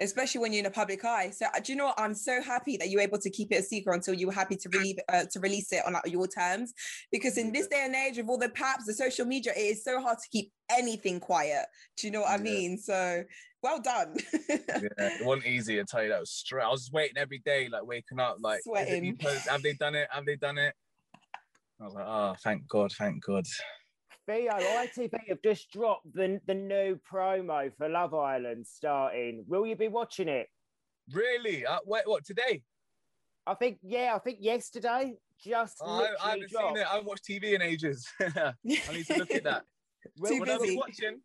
especially when you're in a public eye. So uh, do you know what? I'm so happy that you were able to keep it a secret until you were happy to release uh, to release it on like, your terms. Because in this day and age, with all the paps, the social media, it is so hard to keep anything quiet. Do you know what I
Yeah.
mean? So well done.
yeah, it wasn't easy. I tell you that was straight. I was waiting every day, like waking up, like,
Sweating.
post- have they done it? Have they done it? I was like, oh, thank God, thank God.
Theo, ITV have just dropped the, the new promo for Love Island starting. Will you be watching it?
Really? Uh, wait, what today?
I think, yeah, I think yesterday. Just
Oh, I, I haven't
dropped.
seen it. I haven't watched TV in ages. I need to look at that.
Will,
Too
When I was
busy.
watching,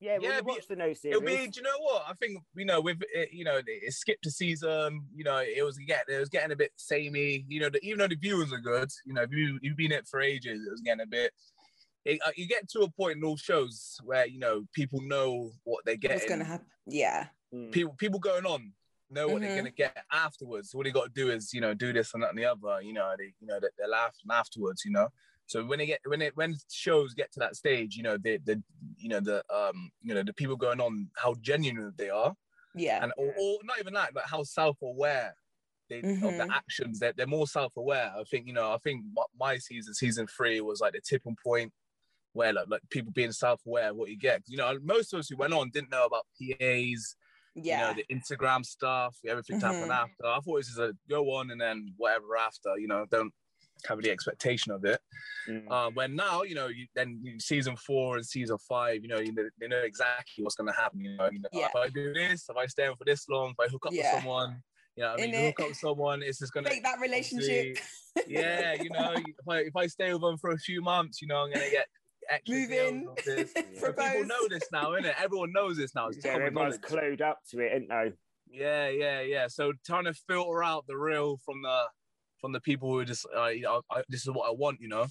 Yeah,
Yeah, but
watch the new series?
It'll be. Do you know what? I think you know with it, you know it skipped a season. You know it was getting it was getting a bit samey. You know the, even though the viewers are good, you know if you you've been it for ages, it was getting a bit. It, uh, you get to a point in all shows where you know people know what they're
What's gonna happen? Yeah.
Mm.
People people going on know what
Mhm.
they're gonna get afterwards. So what they got to do is you know do this and that and the other. You know they you know they, they're laughing afterwards. You know. So when they get when it when shows get to that stage, you know the the you know the um you know the people going on how genuine they are
Yeah.
and or, or not even that, but how self-aware they of
Mhm.
the actions. They're, they're more self-aware. I think you know. I think my- my season, season three, was like the tipping point where like, like people being self-aware of what you get. You know, most of us who went on didn't know about PAs.
yeah.
You know, the Instagram stuff, everything to happen
Mhm.
after. I thought it was just a go on and then whatever after. You know, don't have any expectation of it.
Mm.
Um, when now, you know, you, then season four and season five, you know, you know, they know exactly what's going to happen. You know, you know
Yeah.
if I do this, if I stay on for this long, if I hook up
Yeah.
with someone, you know, I mean,
Innit?
hook up with someone, it's just going to
Make that relationship.
yeah, you know, if I if I stay with them for a few months, you know, I'm going to get extra
Move in.
of this. People know this now, innit? Everyone knows this now. It's
Yeah, everyone's clued up to it, ain't they?
Yeah, yeah, yeah. So trying to filter out the real from the from the people who are just, uh, you know, I, this is what I want, you know.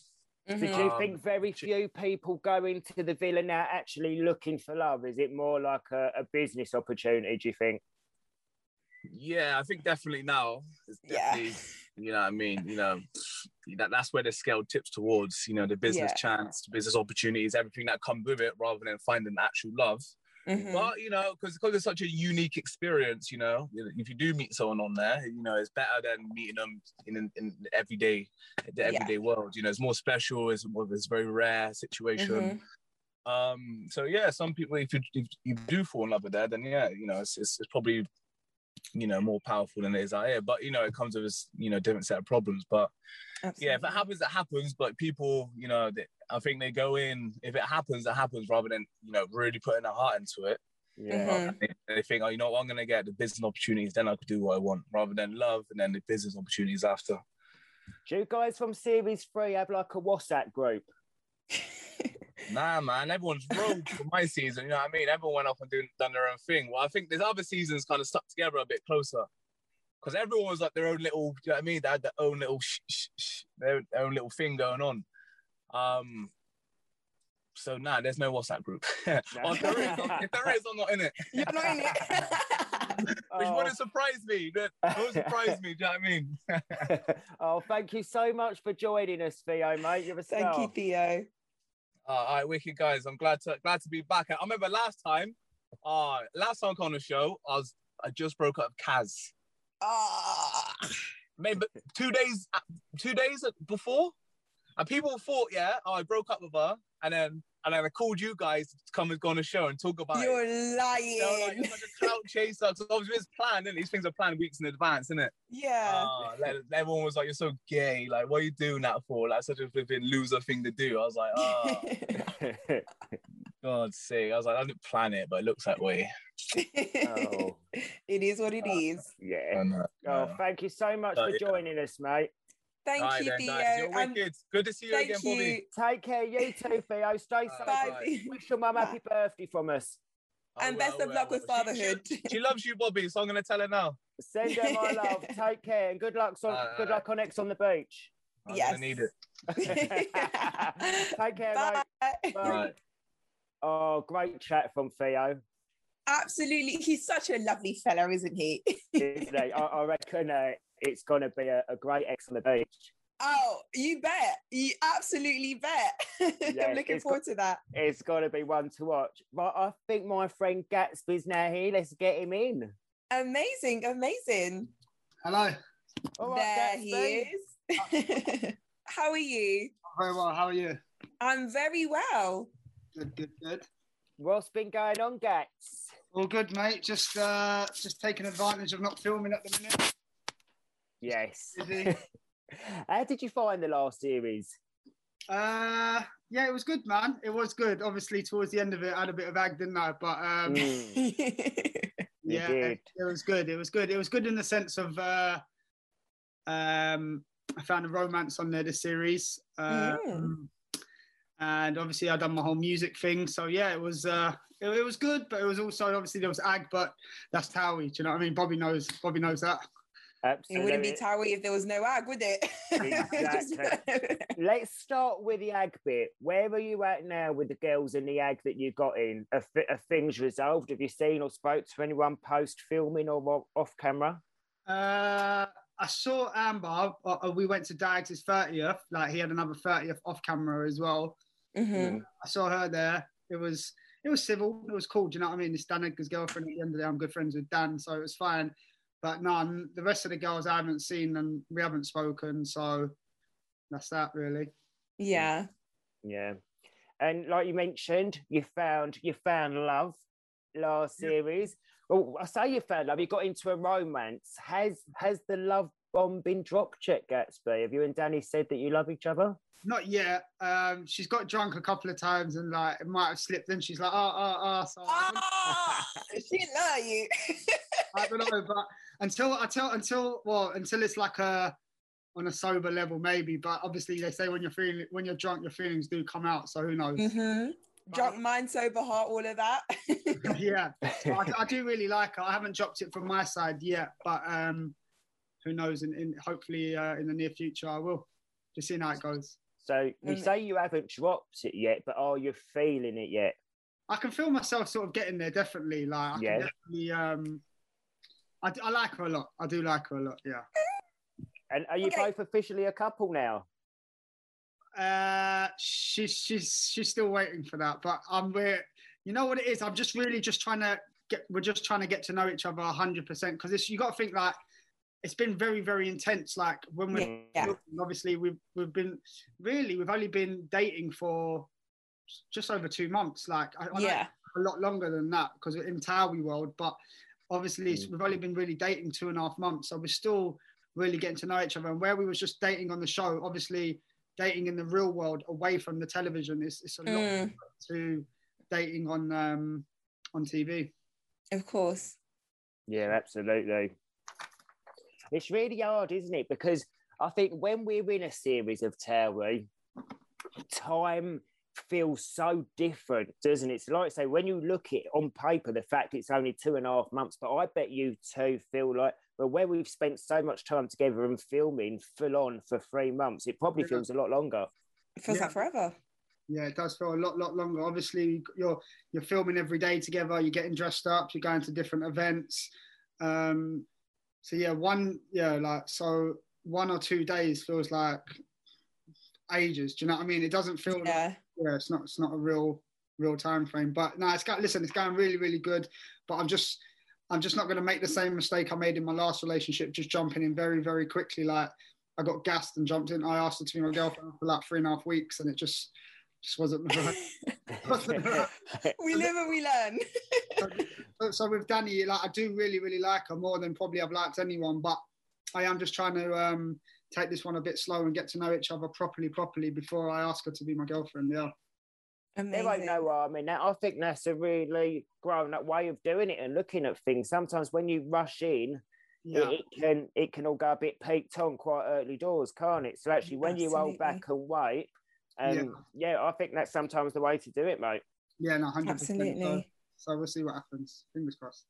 Did
Mhm.
you
Um,
think very few people go into the villa now actually looking for love? Is it more like a, a business opportunity, do you think?
Yeah, I think definitely now. It's
Yeah.
you know what I mean? You know, that, that's where the scale tips towards, you know, the business
Yeah.
chance, the business opportunities, everything that comes with it rather than finding actual love.
Mhm.
But, you know, because because it's such a unique experience, you know, if you do meet someone on there, you know, it's better than meeting them in, in, in the everyday, the
Yeah.
everyday world. You know, it's more special, it's, it's a very rare situation.
Mhm.
Um, so yeah, some people, if you, if you do fall in love with that, then yeah, you know, it's, it's, it's probably, you know, more powerful than it is out here. But you know, it comes with its, you know, different set of problems. But yeah, if it happens, it happens. But people, you know, they, I think they go in. If it happens, it happens, rather than you know really putting their heart into it.
Yeah.
Mhm.
They, they think, oh, you know, what, I'm gonna get the business opportunities, then I could do what I want, rather than love and then the business opportunities after.
Do you guys from series three have like a WhatsApp group?
Nah, man, everyone's rogue for my season. You know what I mean? Everyone went off and doing, done their own thing. Well, I think there's other seasons kind of stuck together a bit closer because everyone was like their own little. You know what I mean? They had their own little, sh- sh- sh- their, their own little thing going on. Um. So nah, there's no WhatsApp group. or if there is, if there is, I'm not in it.
You're not in it.
Which
Oh.
wouldn't surprise me. That wouldn't surprise me. Do you know what I mean?
oh, thank you so much for joining us, Theo, mate. You're a star.
Thank you, Theo.
Uh, all right, wicked guys. I'm glad to glad to be back. I remember last time, uh, last time I was on the show, I was I just broke up with Kaz.
Ah,
Maybe two days, two days before. And people thought, yeah, oh, I broke up with her, and then and I called you guys to come and go on the show and talk about
You're
it.
lying.
So, like, you're such a clout chaser. Because obviously it's planned, and these things are planned weeks in advance, isn't it?
yeah.
Oh, like, everyone was like, "You're so gay. Like, what are you doing that for? Like, such a flipping loser thing to do." I was like, "Oh, God's sake!" I was like, "I didn't plan it, but it looks that way."
oh,
It is what it uh, is.
yeah.
And, uh,
Oh, thank you so much
Oh,
for
yeah.
joining us, mate.
Thank
Alright
you,
then,
Theo.
guys, You're
and
wicked. Good to see you
thank
again,
you.
Bobby.
Take care, you too, Theo. Stay safe.
Bye.
mate. Wish your mum happy birthday from us.
I
And
will,
best of
will,
luck
I
with
will. She-
fatherhood.
She, she loves you, Bobby. So I'm gonna tell her now.
Send her my love. Take care and good luck on
Alright,
good
alright.
luck on Ex on the Beach.
I'm
Yes.
gonna need it.
Take care,
Bye.
mate. Bye.
Right.
Oh, great chat from Theo.
Absolutely. He's such a lovely fellow, isn't he?
Isn't he? I, I reckon uh, it's going to be a, a great Ex on the Beach.
Oh, you bet. You absolutely bet.
Yeah,
I'm looking
it's
forward to that.
It's going to be one to watch. But I think my friend Gatsby's now here. Let's get him in.
Amazing, amazing.
Hello.
All
there
Gatsby.
he is. How are you?
Very well. How are you?
I'm very well.
Good, good, good.
What's been going on, Gats?
All good, mate. Just uh just taking advantage of not filming at the minute.
Yes. How did you find the last series?
uh yeah, it was good, man. It was good. Obviously, towards the end of it, I had a bit of ag, didn't I? But um
Mm,
yeah, it was good. It was good. It was good in the sense of uh um I found a romance on there this series. Um,
Mm.
and obviously I done my whole music thing. So yeah, it was uh it, it was good, but it was also obviously there was ag, but that's Towie. Do you know what I mean? Bobby knows Bobby knows that.
It wouldn't be Towie if there was no ag, would it?
Exactly. Let's start with the ag bit. Where are you at now with the girls and the ag that you got in? Are, are things resolved? Have you seen or spoke to anyone post filming or off camera?
Uh I saw Amber. Uh, we went to Dags' 30th. Like he had another 30th off camera as well.
hmm
I saw her there. It was it was civil. It was cool. Do you know what I mean? It's Dan Edgar's girlfriend. At the end of the day, I'm good friends with Dan, so it was fine. But none. The rest of the girls I haven't seen and we haven't spoken. So that's that really.
Yeah.
Yeah. And like you mentioned, you found you found love last
Yeah.
series. Well, I say you found love, you got into a romance. Has has the love bomb been dropped yet, Gatsby? Have you and Danny said that you love each other?
Not yet. Um, she's got drunk a couple of times and like it might have slipped. And she's like, oh, oh, oh. So I, don't,
Ah, she love you.
I don't know, but until until until well until it's like a on a sober level maybe. But obviously they say when you're feeling when you're drunk, your feelings do come out. So who knows?
hmm Drunk mind, sober heart, all of that.
yeah, I, I do really like her. I haven't dropped it from my side yet, but um, who knows? In, in hopefully uh, in the near future, I will. Just seeing how it goes.
So you
Mm.
say you haven't dropped it yet, but are you feeling it yet?
I can feel myself sort of getting there. Definitely, like I
Yeah.
can definitely. Um, I, I like her a lot. I do like her a lot. Yeah.
And are you
Okay.
both officially a couple now?
Uh, she's she's she's still waiting for that, but I'm we're you know what it is. I'm just really just trying to get. We're just trying to get to know each other hundred percent because you got to think like it's been very very intense. Like when we're
Yeah.
talking, obviously we've we've been really we've only been dating for just over two months. Like I, I know
yeah.
a lot longer than that because in Towie world, but obviously
Mm.
we've only been really dating two and a half months, so we're still really getting to know each other. And where we was just dating on the show, obviously dating in the real world away from the television is it's a lot
Mm,
to dating on um on TV.
of course.
Yeah, absolutely. It's really hard, isn't it? Because I think when we're in a series of Towie, time feels so different, doesn't it? So like I say, when you look at it on paper, the fact it's only two and a half months, but I bet you two feel like, well, where we've spent so much time together and filming full on for three months, it probably
Yeah.
feels a lot longer.
It feels
Yeah.
like forever.
Yeah, it does feel a lot, lot longer. Obviously, you're you're filming every day together. You're getting dressed up. You're going to different events. Um, so yeah, one yeah, like so one or two days feels like ages. Do you know what I mean? It doesn't feel like
Yeah.
it's not it's not a real real time frame. But no, it's got listen, it's going really really good. But I'm just I'm just not going to make the same mistake I made in my last relationship, just jumping in very very quickly. Like I got gassed and jumped in. I asked her to be my girlfriend for like three and a half weeks, and it just just wasn't right.
we live and we learn.
So, so with Danny, like I do really really like her more than probably I've liked anyone, but I am just trying to um, take this one a bit slow and get to know each other properly properly before I ask her to be my girlfriend. Yeah. Amazing.
They
Amazing.
won't know what I mean. Now, I think that's a really grown up way of doing it and looking at things. Sometimes when you rush in,
Yeah.
it, it can it can all go a bit peaked on quite early doors, can't it? So actually, when you hold back and wait, and yeah. I think that's sometimes the way to do it, mate.
Yeah, no, hundred percent. So,
Absolutely.
so we'll see what happens. Fingers crossed.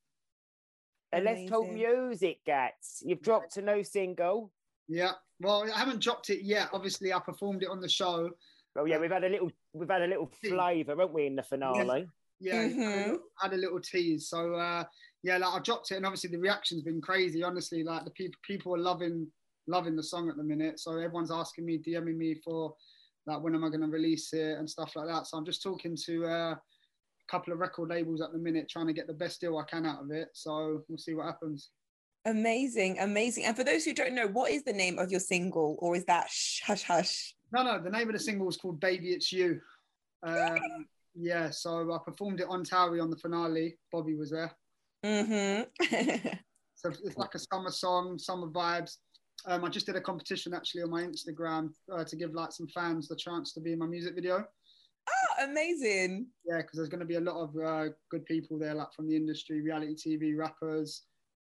And let's talk music, Gats. You've dropped a new single.
Yeah. Well, I haven't dropped it yet. Obviously, I performed it on the show.
Well, yeah, we've had a little we've had a little flavour, haven't we, in the finale?
Yeah, had, a
Mhm.
little, had a little tease. So uh, yeah, like I dropped it, and obviously the reaction's been crazy. Honestly, like the people people are loving loving the song at the minute. So everyone's asking me, DMing me for like when am I going to release it and stuff like that. So I'm just talking to uh, a couple of record labels at the minute, trying to get the best deal I can out of it. So we'll see what happens.
Amazing, amazing. And for those who don't know, what is the name of your single, or is that shh, hush hush?
No, no, the name of the single is called Baby It's You. Um, yeah, so I performed it on Towie on the finale. Bobby was there.
Mm-hmm.
So it's like a summer song, summer vibes. Um, I just did a competition actually on my Instagram uh, to give like some fans the chance to be in my music video.
oh, amazing.
Yeah, because there's going to be a lot of uh, good people there, like from the industry, reality TV, rappers,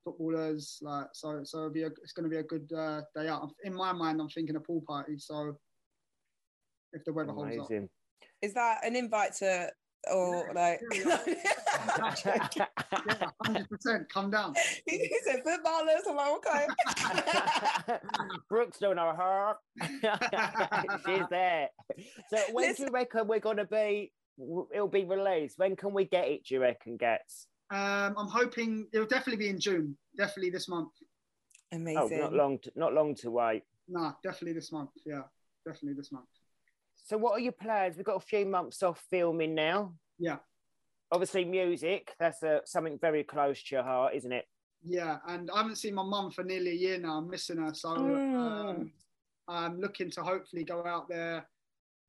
footballers. Like so, so it'll be a, it's going to be a good uh, day out. In my mind, I'm thinking a pool party. So if the weather holds up.
Is that an invite to, or like?
Yeah, hundred percent. Come down.
he said footballers. I'm like, okay.
Brooks don't know her. She's there. So when do you reckon we're gonna be? It'll be released. When can we get it? Do you reckon, Gets?
Um, I'm hoping it'll definitely be in June. Definitely this month.
Amazing.
Oh, not long. To, not long to wait.
Nah, definitely this month. Yeah, definitely this month.
So, what are your plans? We've got a few months off filming now.
Yeah.
Obviously, music. That's uh, something very close to your heart, isn't it?
Yeah, and I haven't seen my mum for nearly a year now. I'm missing her, so
Mm.
um, I'm looking to hopefully go out there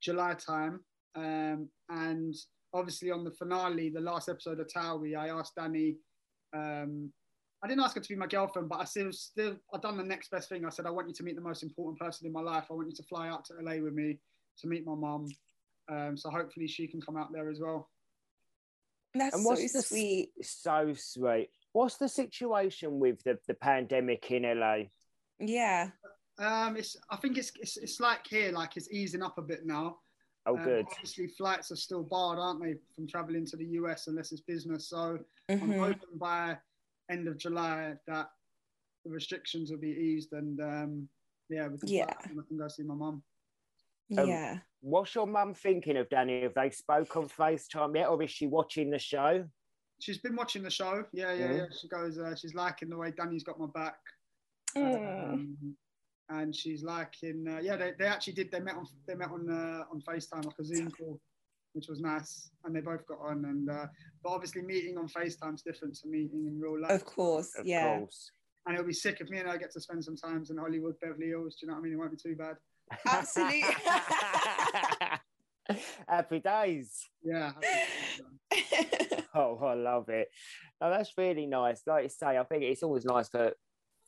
July time. Um, and obviously on the finale, the last episode of Towie, I asked Danny. Um, I didn't ask her to be my girlfriend, but I still, still, I done the next best thing. I said I want you to meet the most important person in my life. I want you to fly out to LA with me to meet my mum. Um, so hopefully she can come out there as well.
That's
And
so
the
sweet.
So sweet. What's the situation with the, the pandemic in LA?
Yeah.
Um, it's, I think it's, it's, it's like here, like it's easing up a bit now.
Oh,
Um,
good.
Obviously, flights are still barred, aren't they, from traveling to the US unless it's business. So I'm
Mhm.
hoping by end of July that the restrictions will be eased and um, yeah, we can
Yeah.
and I can go see my mum.
Um,
Yeah.
What's your mum thinking of Danny? Have they spoke on FaceTime yet, or is she watching the show?
She's been watching the show. Yeah, yeah,
Mhm.
yeah. She goes, uh, she's liking the way Danny's got my back.
Mm.
Um, and she's liking, uh, yeah, they, they actually did, they met on, they met on, uh, on FaceTime, like a Zoom call, which was nice. And they both got on. And, uh, but obviously meeting on FaceTime's different to meeting in real life.
Of course.
Of
yeah.
course.
and it'll be sick if me and I get to spend some times in Hollywood, Beverly Hills. Do you know what I mean? It won't be too bad.
Absolutely.
Happy days.
Yeah.
Oh, I love it. Oh, that's really nice. Like you say, I think it's always nice for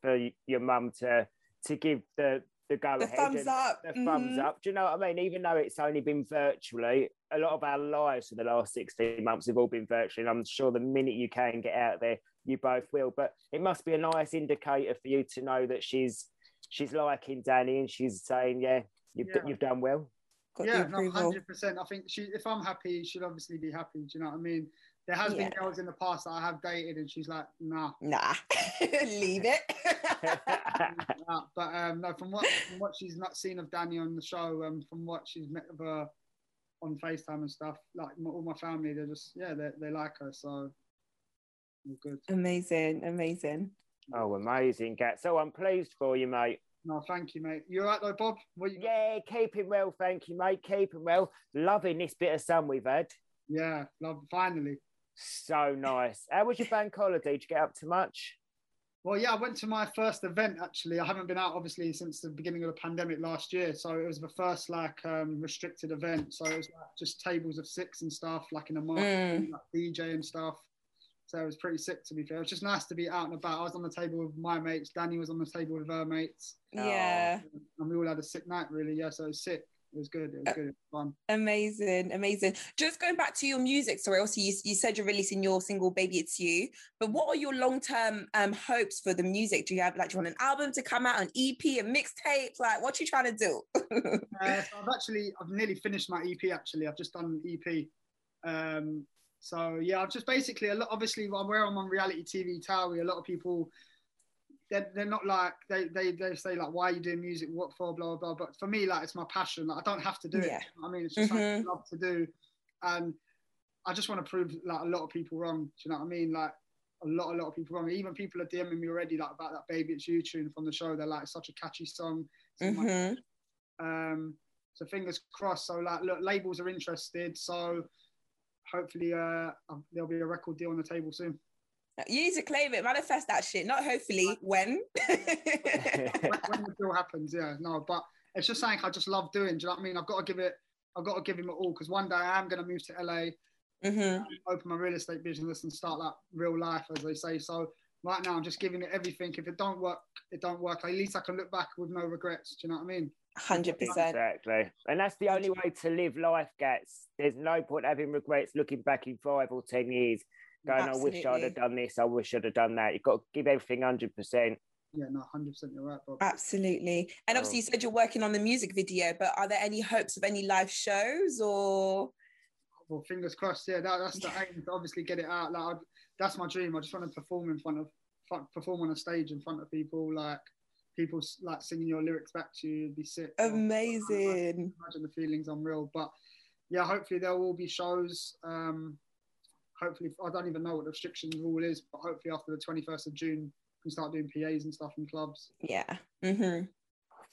for your mum to to give the the go
the
ahead.
thumbs up.
The thumbs
Mhm.
up. Do you know what I mean? Even though it's only been virtually, a lot of our lives for the last 16 months have all been virtually. And I'm sure the minute you can get out there, you both will. But it must be a nice indicator for you to know that she's she's liking Danny and she's saying, Yeah, you've,
Yeah.
you've done well.
Got
yeah, no, hundred percent. I think she, if I'm happy, she'll obviously be happy. Do you know what I mean? There has been girls in the past that I have dated, and she's like, nah.
Nah. Leave it.
nah. But um, no, from what from what she's not seen of Danny on the show, um, from what she's met of her on Facetime and stuff, like my, all my family, they're just yeah, they they like her, so all good.
amazing. Amazing.
oh, amazing, Gat. So I'm pleased for you, mate.
No, thank you, mate. You all right though, Bob? What you got?
Yeah, keeping well, thank you, mate. Keeping well. Loving this bit of sun we've had.
Yeah, love. Finally.
So nice. How was your bank holiday? Did you get up to much?
Well, yeah, I went to my first event actually. I haven't been out obviously since the beginning of the pandemic last year. So it was the first like um, restricted event. So it was like just tables of six and stuff, like in a market,
Mm.
like DJ and stuff. So it was pretty sick to be fair. It was just nice to be out and about. I was on the table with my mates. Danny was on the table with her mates.
Yeah.
And we all had a sick night really. Yeah, so it was sick. It was good. It was good. It was fun.
Amazing, amazing. Just going back to your music story, also you, you said you're releasing your single "Baby It's You," but what are your long-term um, hopes for the music? Do you have like do you want an album to come out, an EP, a mixtape? Like, what you trying to do?
Uh, so I've actually, I've nearly finished my EP. Actually, I've just done an EP. Um, so yeah, I've just basically a lot. Obviously, where I'm on reality TV, Towie, a lot of people, they're, they're not like they, they they say like, why are you doing music? What for? Blah blah blah. But for me, like it's my passion. Like I don't have to do it. You know I mean, it's just something I love to do, and I just want to prove like a lot of people wrong. Do you know what I mean? Like a lot, a lot of people wrong. Even people are DMing me already like about that "Baby It's You" tune from the show. They're like, such a catchy song. It's in my
Mhm.
um, so fingers crossed. So like, look, labels are interested. So hopefully, uh, um, there'll be a record deal on the table soon.
You need to claim it, manifest that shit. Not hopefully, when?
when, when the deal happens, yeah, no, but it's just something I just love doing. Do you know what I mean? I've got to give it. I've got to give him it all because one day I am going to move to LA,
hmm
open my real estate business, and start like real life, as they say. So right now, I'm just giving it everything. If it don't work, it don't work. At least I can look back with no regrets. Do you know what I mean?
Hundred percent.
Exactly. And that's the only way to live life, Gats. There's no point having regrets looking back in five or 10 years, going, I wish I'd have done this, I wish I'd have done that. You've got to give everything 100%.
Yeah, no, hundred percent. You're right, Bob.
Absolutely. And obviously, you said you're working on the music video, but are there any hopes of any live shows or?
well, fingers crossed. Yeah, that, that's the aim to obviously get it out. Like, I'd, that's my dream. I just want to perform in front of, perform on a stage in front of people, like people like singing your lyrics back to you. It'd be sick.
Amazing.
Imagine the feelings unreal. But yeah, hopefully there will be shows. Um, hopefully, I don't even know what the restrictions rule is, but hopefully after the 21st of June, we can start doing PAs and stuff in clubs.
Yeah. hmm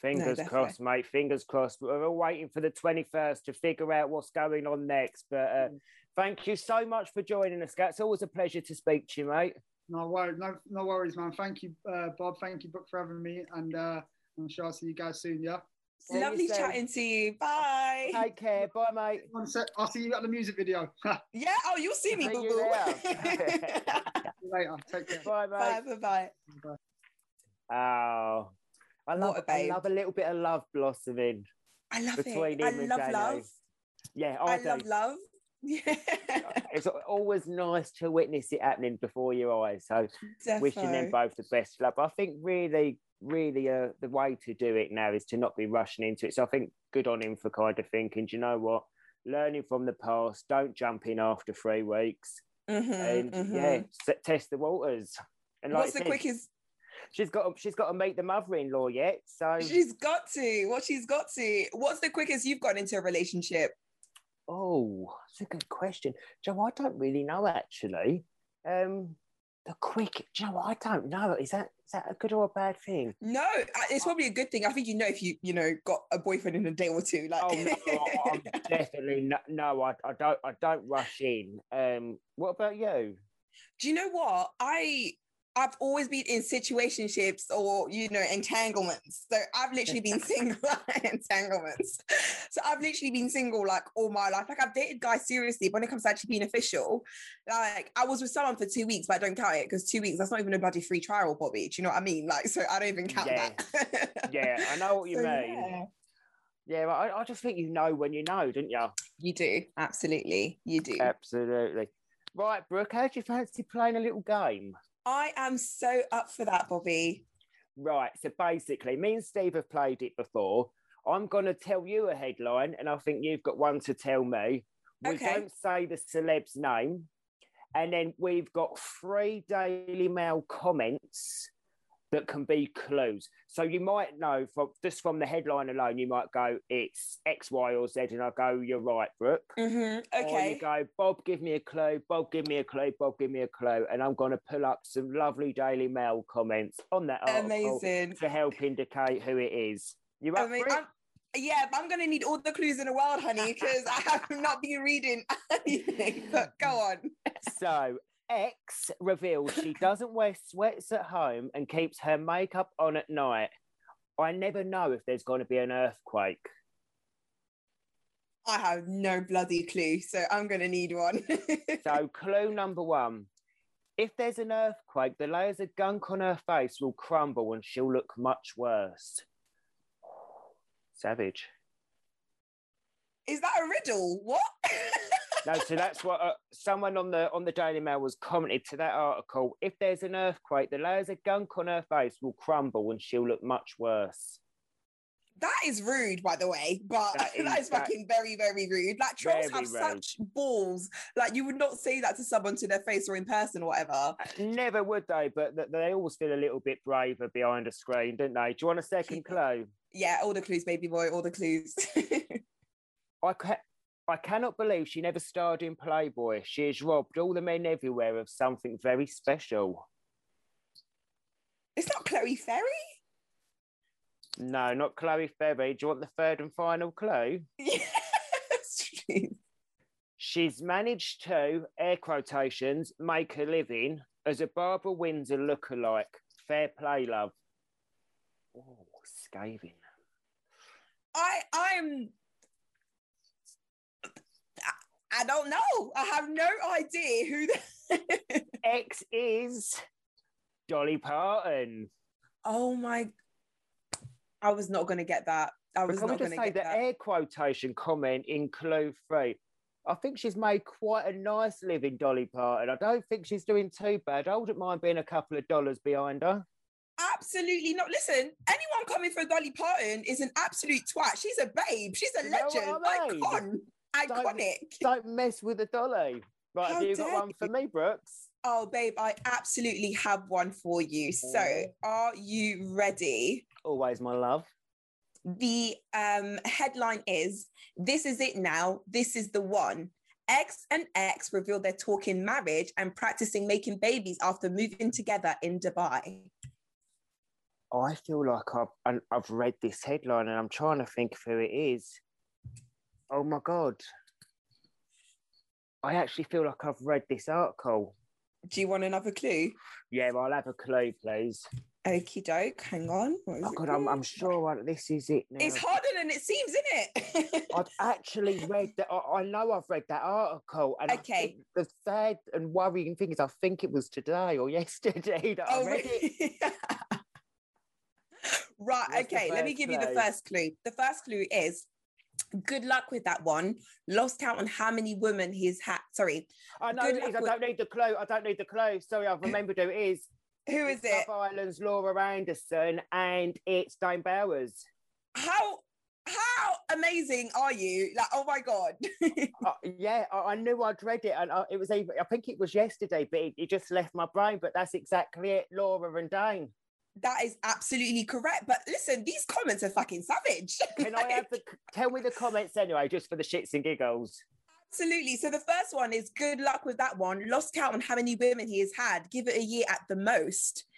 Fingers
definitely.
crossed, mate. Fingers crossed. We're all waiting for the 21st to figure out what's going on next. But uh,
Mm.
thank you so much for joining us, Gats. It's always a pleasure to speak to you, mate.
No worries, no, no worries, man. Thank you, uh, Bob. Thank you, Book, for having me, and uh, I'm sure I'll see you guys soon. Yeah.
See
Lovely
soon.
chatting to you. Bye.
Take care. Bye, mate.
I'll see you at the music video.
Yeah. Oh, you'll see me,
See
boo
you
boo.
there.
later. Take care.
Bye, mate.
bye. Bye. Bye.
Bye.
Oh, I
What
love,
a
I
babe.
love a little bit of love blossoming.
I love
Between
it. I
him and
love
Jay-Lo.
love.
Yeah,
I
I, do.
love love. Yeah.
It's always nice to witness it happening before your eyes. So wishing them both the best of luck. I think really, really, uh, the way to do it now is to not be rushing into it. So I think good on him for kind of thinking, do you know what? Learning from the past, don't jump in after three weeks,
Mhm,
and
mhm.
yeah, s- test the waters. And like
What's the
said,
quickest?
She's got she's got to meet the mother-in-law yet. So
She's got to. What she's got to. What's the quickest you've got into a relationship?
Oh, that's a good question. Joe, I don't really know actually. Um, the quick, Joe, I don't know. Is that is that a good or a bad thing?
No, it's probably a good thing. I think you know if you you know got a boyfriend in a day or two. Like,
Oh no, I'm definitely no. no I, I don't. I don't rush in. Um, what about you?
do you know what I? I've always been in situationships or you know entanglements. So I've literally been single entanglements. So I've literally been single like all my life. Like I've dated guys seriously, but when it comes to actually being official, like I was with someone for two weeks, but I don't count it because two weeks that's not even a bloody free trial, Bobby. Do you know what I mean? Like, so I don't even count
Yeah.
that.
Yeah, I know what you
So,
mean.
yeah.
Yeah, I, I just think you know when you know, don't you?
You do absolutely. You do.
Absolutely. Right, Brooke, how do you fancy playing a little game?
I am so up for that, Bobby.
Right. So basically, me and Steve have played it before. I'm going to tell you a headline, and I think you've got one to tell me. We
Okay.
don't say the celeb's name. And then we've got three Daily Mail comments that can be clues. So you might know from just from the headline alone, you might go, it's X, Y, or Z. And I go, you're right, Brooke.
hmm
Or you
Okay.
go, Bob, give me a clue. Bob, give me a clue. Bob, give me a clue. And I'm going to pull up some lovely Daily Mail comments on that article
Amazing.
to help indicate who it is. You up
Amazing. I'm- yeah, but I'm gonna need all the clues in the world, honey, because I have not been reading anything. But go on.
So X reveals she doesn't wear sweats at home and keeps her makeup on at night. I never know if there's going to be an earthquake.
I have no bloody clue, so I'm gonna need one.
So, clue number one if there's an earthquake, the layers of gunk on her face will crumble and she'll look much worse. Savage.
Is that a riddle? What?
No, so that's what uh, someone on the on the Daily Mail was commented to that article. If there's an earthquake, the layers of gunk on her face will crumble and she'll look much worse.
that is rude, by the way, but
That
that
is-
is,
that-
fucking very, very rude. Like trolls have
rude.
such balls. Like you would not say that to someone to their face or in person or whatever.
Never would they, but th- they always feel a little bit braver behind a screen, don't they? Do you want a second clue?
Yeah, all the clues, baby boy, all the clues.
I I cannot believe she never starred in Playboy. She has robbed all the men everywhere of something very special.
it's not Chloe Ferry.
No, not Chloe Ferry. Do you want the third and final clue?
Yes.
She's managed to, air quotations, make a living as a Barbara Windsor lookalike. Fair play, love. Oh, scathing.
I I'm I don't know. I have no idea who the
X is Dolly Parton.
Oh my I was not gonna get that. I was not gonna
say
get
the
that.
air quotation comment in clue three? I think she's made quite a nice living, Dolly Parton. I don't think she's doing too bad. I wouldn't mind being a couple of dollars behind her.
Absolutely not. Listen, anyone coming for Dolly Parton is an absolute twat. She's a babe. She's a
You know
legend.
I mean?
Icon.
Don't-
Iconic.
Don't don't mess with the dolly. Right,
How
have you got one for me, Brooks?
Oh, babe, I absolutely have one for you. So,
Oh.
are you ready?
Always, my love.
The um, headline is This is it now. This is the one. X and X reveal they're talking marriage and practicing making babies after moving together in Dubai.
I feel like I've I've read this headline and I'm trying to think of who it is. Oh my god! I actually feel like I've read this article.
Do you want another clue?
Yeah, I'll have a clue, please.
Okie doke. Hang on.
Oh god, I'm, I'm sure I, this is it now.
It's harder than it seems, isn't it?
I've actually read that. I, I know I've read that article, and
Okay.
the sad and worrying thing is, I think it was today or yesterday that I
oh,
read it.
really? right.
What's
okay. Let me give you the first clue. The first clue is good luck with that one. Lost count on how many women he's had. Sorry.
I know it is. I don't need the clue. I don't need the clue. Sorry, I've remembered who it is.
Who is
It's
it?
Love Island's Laura Anderson, and it's Dane Bowers.
How how amazing are you? Like, oh my god.
Uh, yeah, I, I knew I'd read it, and I, it was even. I think it was yesterday, but it, it just left my brain. But that's exactly it, Laura and Dane.
That is absolutely correct. But listen, these comments are fucking savage.
Can I have the? Tell me the comments anyway, just for the shits and giggles.
Absolutely. So the first one is good luck with that one. Lost count on how many women he has had. Give it a year at the most.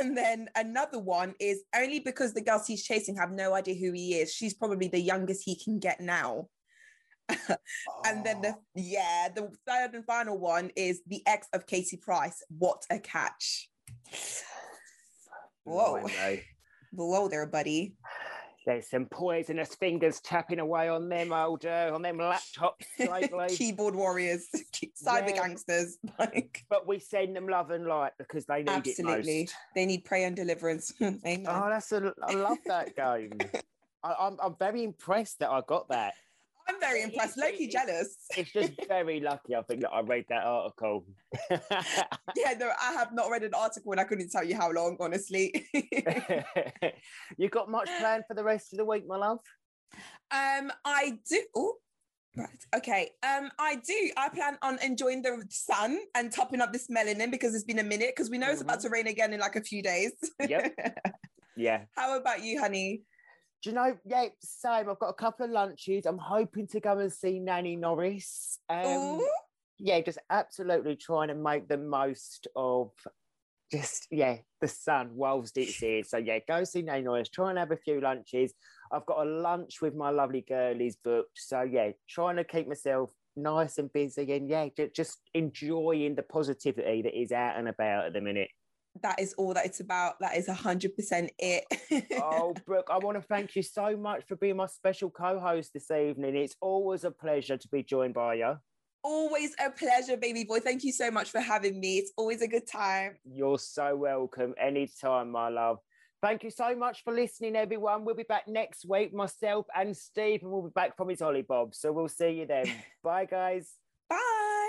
And then another one is only because the girls he's chasing have no idea who he is. She's probably the youngest he can get now. And then the yeah, the third and final one is the ex of Katie Price. What a catch. Whoa.
Blimey.
Whoa there, buddy.
There's some poisonous fingers tapping away on them old uh, on them laptops lately.
Keyboard warriors, cyber
Yeah.
gangsters. Like
but we send them love and light because they need
absolutely.
it most.
They need prayer and deliverance. Amen.
Oh, that's a, I love that game. I, I'm I'm very impressed that I got that.
I'm very impressed.
It's-
Loki jealous.
It's just very lucky, I think, that I read that article.
Yeah, no, I have not read an article and I couldn't tell you how long, honestly.
you got much planned for the rest of the week, my love?
um, I do. Oh, right. Okay. Um, I do. I plan on enjoying the sun and topping up this melanin because it's been a minute because we know it's about to rain again in like a few days.
Yep. Yeah.
how about you, honey?
Do you know? Yeah, same. I've got a couple of lunches. I'm hoping to go and see Nanny Norris. Um, yeah, just absolutely trying to make the most of just yeah the sun whilst it's here. So yeah, go see Nanny Norris. Try and have a few lunches. I've got a lunch with my lovely girlies booked. So yeah, trying to keep myself nice and busy, and yeah, just enjoying the positivity that is out and about at the minute.
That is all that it's about. That is hundred percent it.
oh, Brooke, I want to thank you so much for being my special co-host this evening. It's always a pleasure to be joined by you.
Always a pleasure, baby boy. Thank you so much for having me. It's always a good time.
You're so welcome. Anytime, my love. Thank you so much for listening, everyone. We'll be back next week. Myself and Steve, and we'll be back from his holly bob. So we'll see you then. Bye, guys.
Bye.